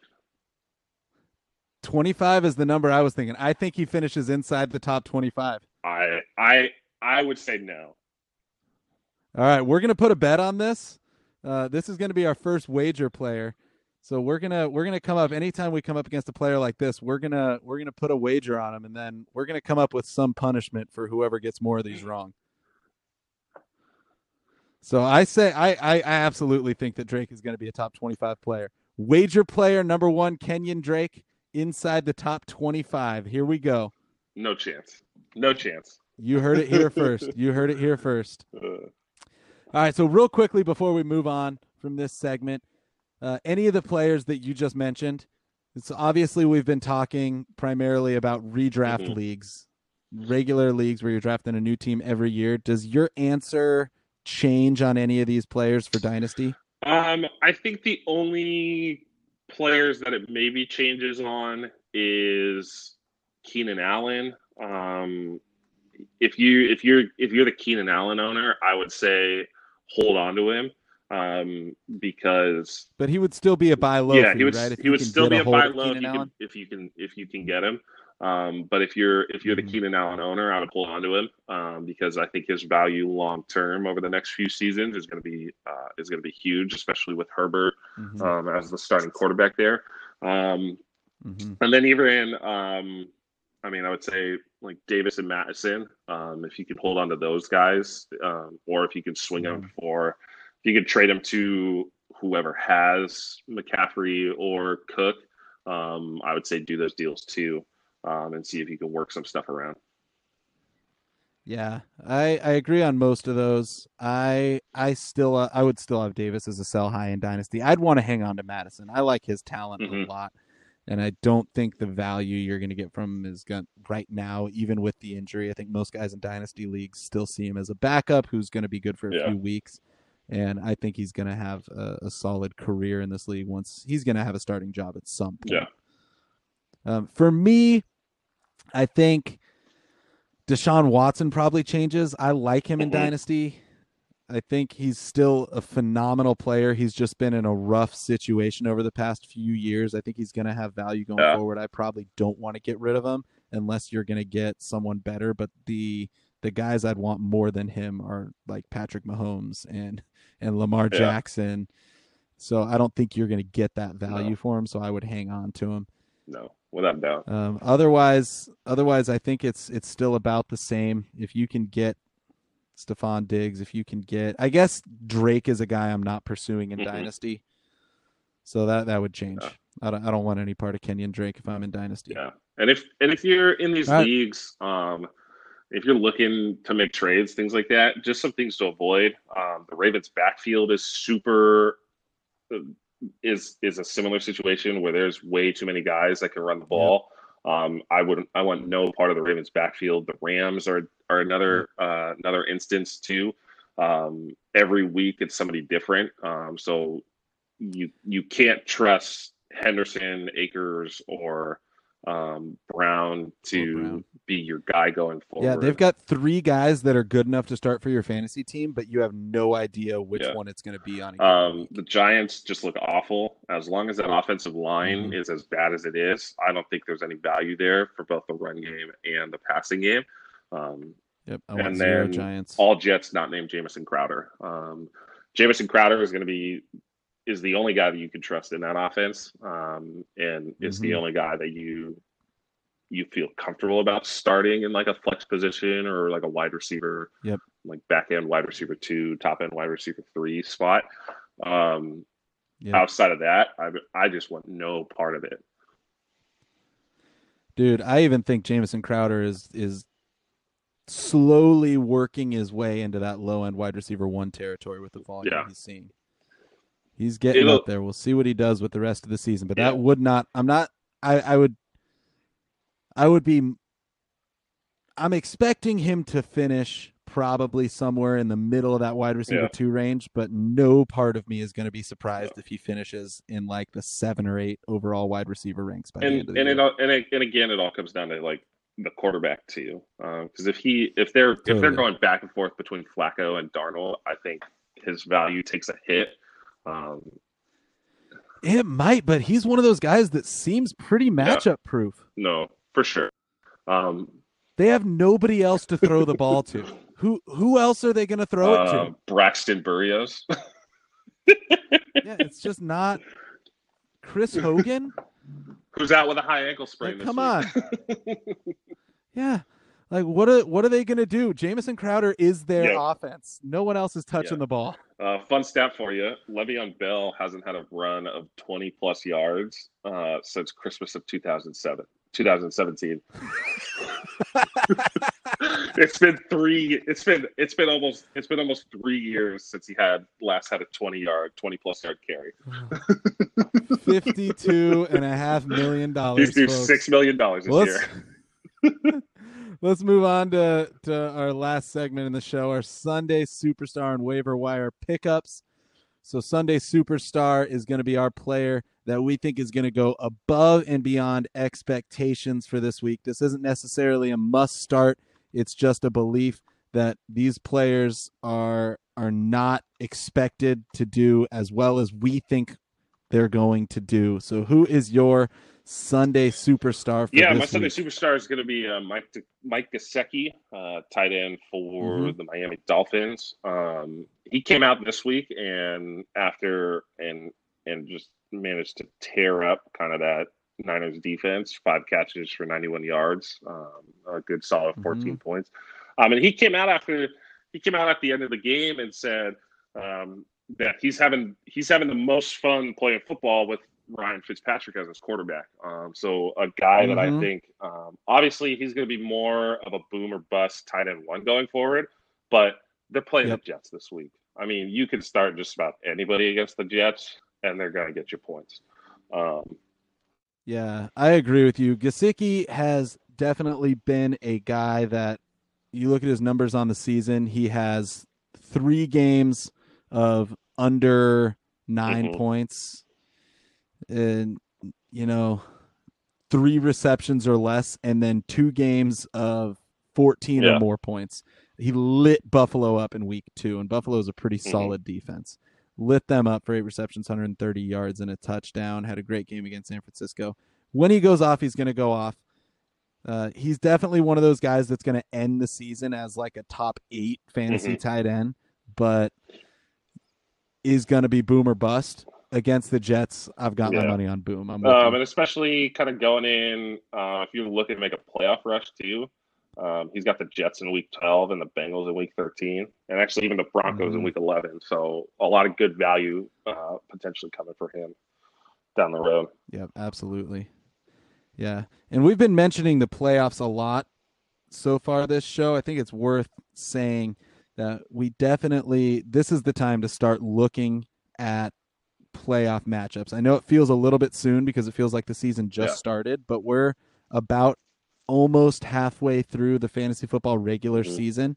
25 is the number I was thinking. I think he finishes inside the top 25. I I I would say no. All right, we're gonna put a bet on this. Uh, this is gonna be our first wager player. So we're gonna we're gonna come up anytime we come up against a player like this. We're gonna we're gonna put a wager on him, and then we're gonna come up with some punishment for whoever gets more of these wrong. So I say I I, I absolutely think that Drake is going to be a top twenty five player. Wager player number one, Kenyan Drake, inside the top twenty five. Here we go. No chance. No chance. You heard it here first. You heard it here first. All right. So real quickly before we move on from this segment, uh, any of the players that you just mentioned. So obviously we've been talking primarily about redraft Mhm. leagues, regular leagues where you're drafting a new team every year. Does your answer change on any of these players for dynasty? Um, I think the only players that it maybe changes on is Keenan Allen. Um, if you if you're if you're the Keenan Allen owner, I would say hold on to him um, because But he would still be a buy low. yeah, he would right? He would still be a hold buy low if you, can, if you can if you can get him. Um, but if you're if you're the Mhm. Keenan Allen owner, I would hold on to him um, because I think his value long term over the next few seasons is going to be uh, is going to be huge, especially with Herbert Mhm, um, as the starting quarterback there. Um, mhm. and then even, um, I mean, I would say like Davis and Mattison, um, if you could hold on to those guys, um, or if you could swing them for, if you could trade them to whoever has McCaffrey or Cook, um, I would say do those deals too, um, and see if you can work some stuff around. Yeah, I I agree on most of those. I I still uh, I would still have Davis as a sell high in dynasty. I'd want to hang on to Mattison. I like his talent a Mhm. lot, and I don't think the value you're going to get from him is going right now, even with the injury. I think most guys in dynasty leagues still see him as a backup who's going to be good for a Yeah. few weeks, and I think he's going to have a, a solid career in this league once he's going to have a starting job at some point. Yeah. Um, for me, I think Deshaun Watson probably changes. I like him in Mhm. Dynasty. I think he's still a phenomenal player. He's just been in a rough situation over the past few years. I think he's going to have value going Yeah. forward. I probably don't want to get rid of him unless you're going to get someone better. But the the guys I'd want more than him are like Patrick Mahomes and and Lamar Yeah. Jackson. So I don't think you're going to get that value No. for him. So I would hang on to him. No, without a doubt. Um, otherwise, otherwise, I think it's it's still about the same. If you can get Stefon Diggs, if you can get, I guess Drake is a guy I'm not pursuing in Mhm. Dynasty, so that that would change. Yeah. I don't I don't want any part of Kenyan Drake if I'm in Dynasty. Yeah, and if and if you're in these All right. leagues, um, if you're looking to make trades, things like that, just some things to avoid. Um, the Ravens' backfield is super is is a similar situation where there's way too many guys that can run the ball. Um, I wouldn't. I want no part of the Ravens' backfield. The Rams are are another uh, another instance too. Um, every week it's somebody different. Um, so you you can't trust Henderson, Akers, or um, Brown to Brown. be your guy going forward. Yeah, they've got three guys that are good enough to start for your fantasy team, but you have no idea which Yeah. one it's going to be on. Um, the Giants just look awful. As long as that offensive line Mhm. is as bad as it is, I don't think there's any value there for both the run game and the passing game. Um, Yep, I want and then Giants. all Jets not named Jamison Crowder. Um, Jamison Crowder is going to be is the only guy that you can trust in that offense, um, and is the only guy that you you feel comfortable about starting in like a flex position or like a wide receiver, Yep. like back end wide receiver two, top end wide receiver three spot. Um, Yep. Outside of that, I I just want no part of it. Dude, I even think Jamison Crowder is is slowly working his way into that low end wide receiver one territory with the volume Yeah. he's seeing. He's getting It'll- up there. We'll see what he does with the rest of the season. But Yeah. that would not I'm not I, I would I would be I'm expecting him to finish probably somewhere in the middle of that wide receiver Yeah. two range, but no part of me is going to be surprised if he finishes in like the seven or eight overall wide receiver ranks by the and end of the and year. it all, and it, and again, it all comes down to like the quarterback too. Because uh, if he if they're if they're going back and forth between Flacco and Darnold, I think his value takes a hit. Um, it might, but he's one of those guys that seems pretty matchup yeah. proof. No, for sure. Um, they have nobody else to throw the ball to. Who who else are they going to throw uh, it to? Uh, Braxton Berrios. yeah, it's just not Chris Hogan. Who's out with a high ankle sprain? Like, come on. yeah. Like what are what are they going to do? Jamison Crowder is their yeah. offense. No one else is touching yeah. the ball. Uh, fun stat for you: Le'Veon Bell hasn't had a run of 20 plus yards uh, since Christmas of 2007. 2017. it's been three. It's been it's been almost it's been almost three years since he had last had a 20 yard, 20 plus yard carry. 52 and a half million dollars. He's due six million dollars this year. Let's move on to, to our last segment in the show, our Sunday Superstar and Waiver Wire pickups. So, Sunday Superstar is going to be our player that we think is going to go above and beyond expectations for this week. This isn't necessarily a must start, it's just a belief that these players are are not expected to do as well as we think they're going to do. So, who is your Sunday superstar. yeah, my week. Sunday superstar is going to be uh, Mike Mike Gesicki, uh, tight end for mm-hmm. the Miami Dolphins. Um, he came out this week and after and and just managed to tear up kind of that Niners defense. Five catches for 91 yards, um, a good solid 14 mm-hmm. points. Um, and he came out after he came out at the end of the game and said um, that he's having he's having the most fun playing football with Ryan Fitzpatrick as his quarterback. Um, so a guy mm-hmm. that I mm-hmm. think, um, obviously, he's going to be more of a boom or bust tight end one going forward. But they're playing yep. the Jets this week. I mean, you can start just about anybody against the Jets, and they're going to get you points. Um, yeah, I agree with you. Gesicki has definitely been a guy that you look at his numbers on the season. He has three games of under 9 mm-hmm. points and you know three receptions or less and then two games of 14 yeah. or more points he lit buffalo up in week two and buffalo is a pretty mm-hmm. solid defense lit them up for eight receptions 130 yards and a touchdown had a great game against san francisco when he goes off he's going to go off uh, he's definitely one of those guys that's going to end the season as like a top eight fantasy mm-hmm. tight end but is going to be boomer bust against the Jets, I've got yeah. my money on Boom. I'm um, and especially kind of going in, uh, if you're looking to make a playoff rush too, um, he's got the Jets in Week 12 and the Bengals in Week 13, and actually even the Broncos mm-hmm. in Week 11. So a lot of good value uh, potentially coming for him down the road. Yep, absolutely. Yeah, and we've been mentioning the playoffs a lot so far this show. I think it's worth saying that we definitely this is the time to start looking at playoff matchups. I know it feels a little bit soon because it feels like the season just yeah. started, but we're about almost halfway through the fantasy football regular mm-hmm. season.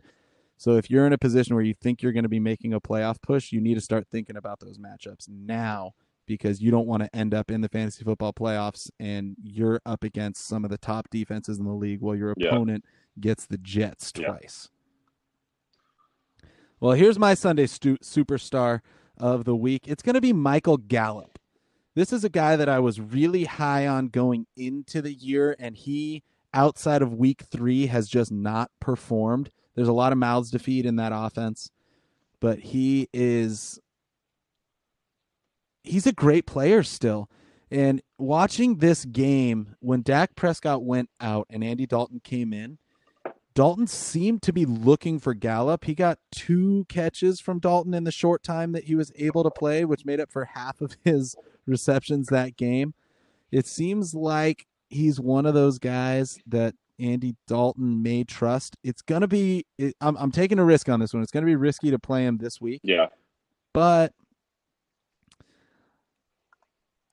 So if you're in a position where you think you're going to be making a playoff push, you need to start thinking about those matchups now because you don't want to end up in the fantasy football playoffs and you're up against some of the top defenses in the league while your opponent yeah. gets the Jets twice. Yeah. Well, here's my Sunday stu- superstar of the week. It's going to be Michael Gallup. This is a guy that I was really high on going into the year, and he, outside of week three, has just not performed. There's a lot of mouths to feed in that offense, but he is. He's a great player still. And watching this game, when Dak Prescott went out and Andy Dalton came in, Dalton seemed to be looking for Gallup. He got two catches from Dalton in the short time that he was able to play, which made up for half of his receptions that game. It seems like he's one of those guys that Andy Dalton may trust. It's going to be, I'm, I'm taking a risk on this one. It's going to be risky to play him this week. Yeah. But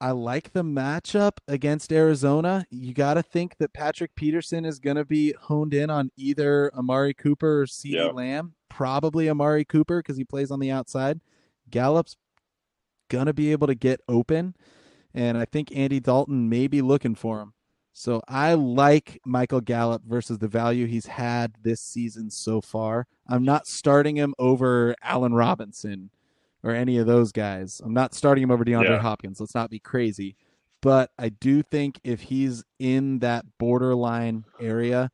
I like the matchup against Arizona. You got to think that Patrick Peterson is going to be honed in on either Amari Cooper or CeeDee yep. Lamb. Probably Amari Cooper because he plays on the outside. Gallup's going to be able to get open. And I think Andy Dalton may be looking for him. So I like Michael Gallup versus the value he's had this season so far. I'm not starting him over Allen Robinson or any of those guys. I'm not starting him over DeAndre Yeah. Hopkins. Let's not be crazy. But I do think if he's in that borderline area,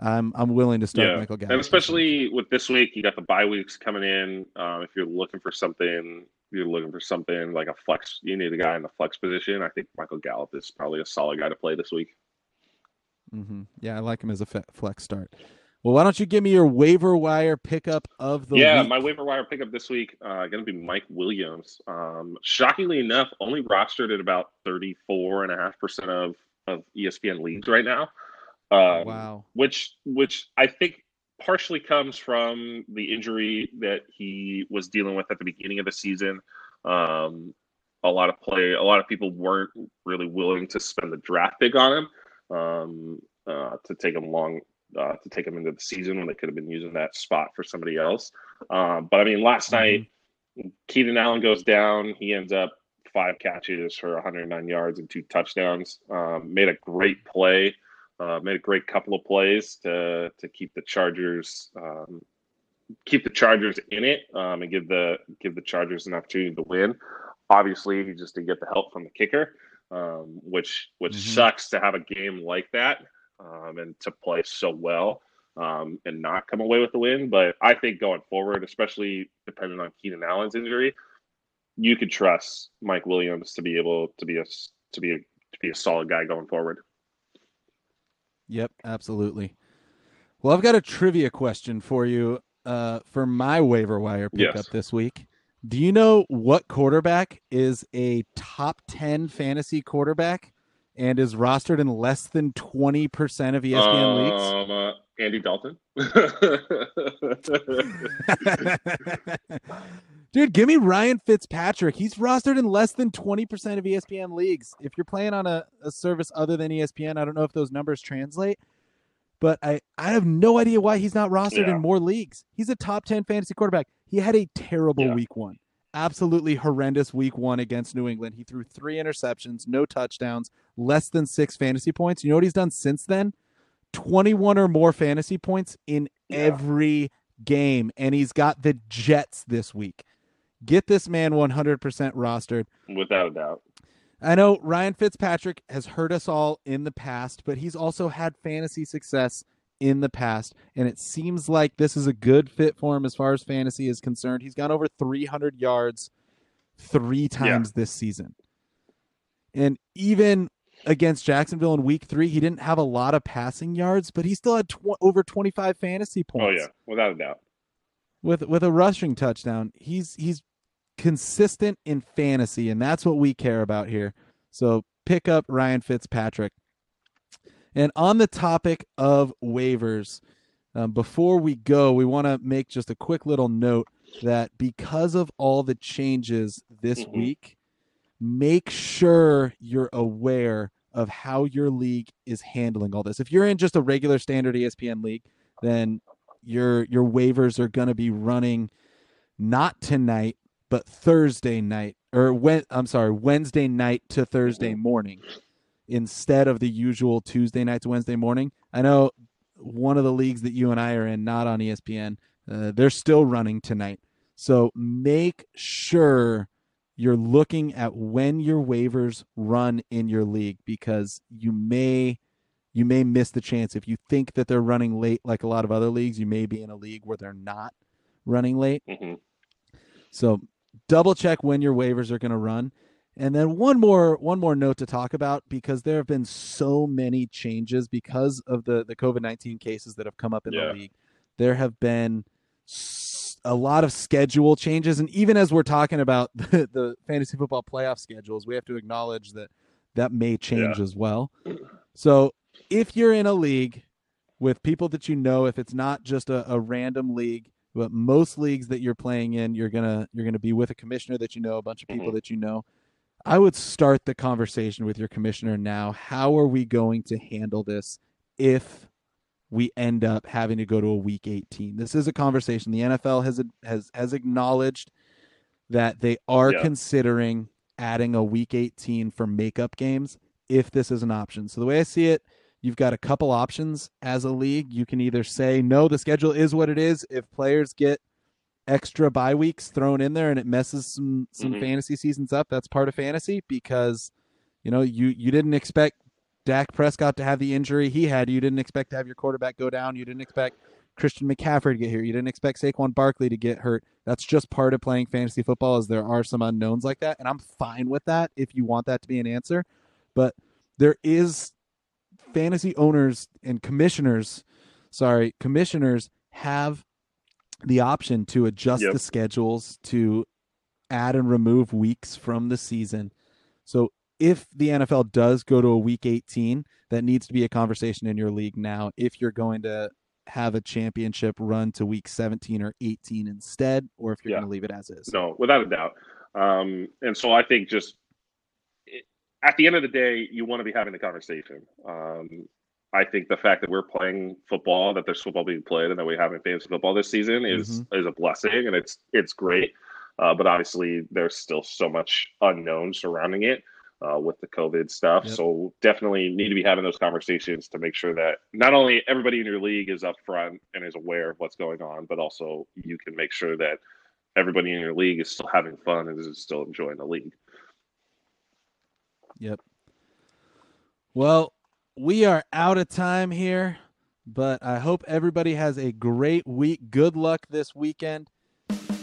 I'm I'm willing to start Yeah. Michael Gallup. And especially with this week, you got the bye weeks coming in. Um, if you're looking for something, you're looking for something like a flex. You need a guy in the flex position. I think Michael Gallup is probably a solid guy to play this week. Mm-hmm. Yeah, I like him as a flex start. Well, why don't you give me your waiver wire pickup of the yeah, week? my waiver wire pickup this week uh, going to be Mike Williams. Um, shockingly enough, only rostered at about 34.5% of, of E ESPN leagues right now. Um, wow. which which I think partially comes from the injury that he was dealing with at the beginning of the season. Um, a lot of play, a lot of people weren't really willing to spend the draft pick on him um, uh, to take him long uh, to take him into the season when they could have been using that spot for somebody else. Um, but I mean, last night Keenan Allen goes down. He ends up five catches for 109 yards and two touchdowns. Um, made a great play. Uh, made a great couple of plays to to keep the Chargers um, keep the Chargers in it um, and give the give the Chargers an opportunity to win. Obviously, he just didn't get the help from the kicker, um, which which Mhm. sucks to have a game like that um, and to play so well um, and not come away with the win. But I think going forward, especially depending on Keenan Allen's injury, you could trust Mike Williams to be able to be a to be a, to be a solid guy going forward. Yep, absolutely. Well, I've got a trivia question for you uh, for my waiver wire pickup Yes. this week. Do you know what quarterback is a top 10 fantasy quarterback and is rostered in less than 20% of ESPN leagues? um, uh, Andy Dalton. Dude, give me Ryan Fitzpatrick. He's rostered in less than 20% of ESPN leagues. If you're playing on a, a service other than ESPN, I don't know if those numbers translate, but I, I have no idea why he's not rostered Yeah. in more leagues. He's a top 10 fantasy quarterback. He had a terrible Yeah. week one. Absolutely horrendous week one against New England. He threw three interceptions, no touchdowns, less than six fantasy points. You know what he's done since then? 21 or more fantasy points in Yeah. every game. And he's got the Jets this week. Get this man 100% rostered. Without a doubt. I know Ryan Fitzpatrick has hurt us all in the past, but he's also had fantasy success in the past. And it seems like this is a good fit for him as far as fantasy is concerned. He's gone over 300 yards three times this season. And even against Jacksonville in week three, he didn't have a lot of passing yards, but he still had tw- over 25 fantasy oh, points Oh yeah, without a doubt. with with a rushing touchdown. He's he's consistent in fantasy, and that's what we care about here. So pick up Ryan Fitzpatrick. And on the topic of waivers, um, before we go, we want to make just a quick little note that because of all the changes this Mhm. week, make sure you're aware of how your league is handling all this. If you're in just a regular standard ESPN league, then your your waivers are going to be running not tonight but Thursday night or when I'm sorry Wednesday night to Thursday morning instead of the usual Tuesday night to Wednesday morning. I know one of the leagues that you and I are in not on ESPN uh, they're still running tonight. So make sure you're looking at when your waivers run in your league because you may you may miss the chance if you think that they're running late like a lot of other leagues you may be in a league where they're not running late hmm so double check when your waivers are going to run and then one more one more note to talk about because there have been so many changes because of the the covid-19 cases that have come up in Yeah. the league. There have been a lot of schedule changes. And even as we're talking about the, the fantasy football playoff schedules we have to acknowledge that that may change as well. So if you're in a league with people that you know if it's not just a, a random league but most leagues that you're playing in you're gonna you're gonna be with a commissioner that you know a bunch of people Mhm. that you know i would start the conversation with your commissioner now how are we going to handle this if we end up having to go to a week 18 this is a conversation the nfl has has has acknowledged that they are Yeah. considering adding a week 18 for makeup games if this is an option so the way i see it you've got a couple options as a league. You can either say, no, the schedule is what it is. If players get extra bye weeks thrown in there and it messes some some Mhm. fantasy seasons up. That's part of fantasy because you know you you didn't expect Dak Prescott to have the injury he had. You didn't expect to have your quarterback go down. You didn't expect Christian McCaffrey to get here. You didn't expect Saquon Barkley to get hurt. That's just part of playing fantasy football. Is there are some unknowns like that, and I'm fine with that if you want that to be an answer. But there is fantasy owners and commissioners, sorry, commissioners have the option to adjust Yep. the schedules to add and remove weeks from the season. So if the NFL does go to a week 18, that needs to be a conversation in your league now if you're going to have a championship run to week 17 or 18 instead or if you're Yeah. going to leave it as is. No, without a doubt. Um, and so I think just it, at the end of the day, you want to be having the conversation. Um, I think the fact that we're playing football, that there's football being played, and that we have fantasy football this season is is a blessing, and it's it's great. Uh, but obviously, there's still so much unknown surrounding it uh, with the COVID stuff. Yep. So definitely need to be having those conversations to make sure that not only everybody in your league is upfront and is aware of what's going on, but also you can make sure that everybody in your league is still having fun and is still enjoying the league. Yep. Well, we are out of time here, but I hope everybody has a great week. Good luck this weekend.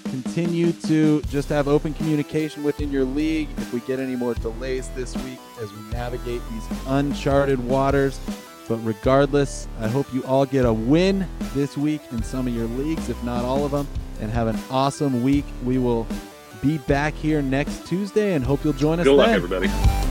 Continue to just have open communication within your league. If we get any more delays this week as we navigate these uncharted waters. But regardless, I hope you all get a win this week in some of your leagues, if not all of them, and have an awesome week. We will be back here next Tuesday and hope you'll join us Good luck, then. everybody.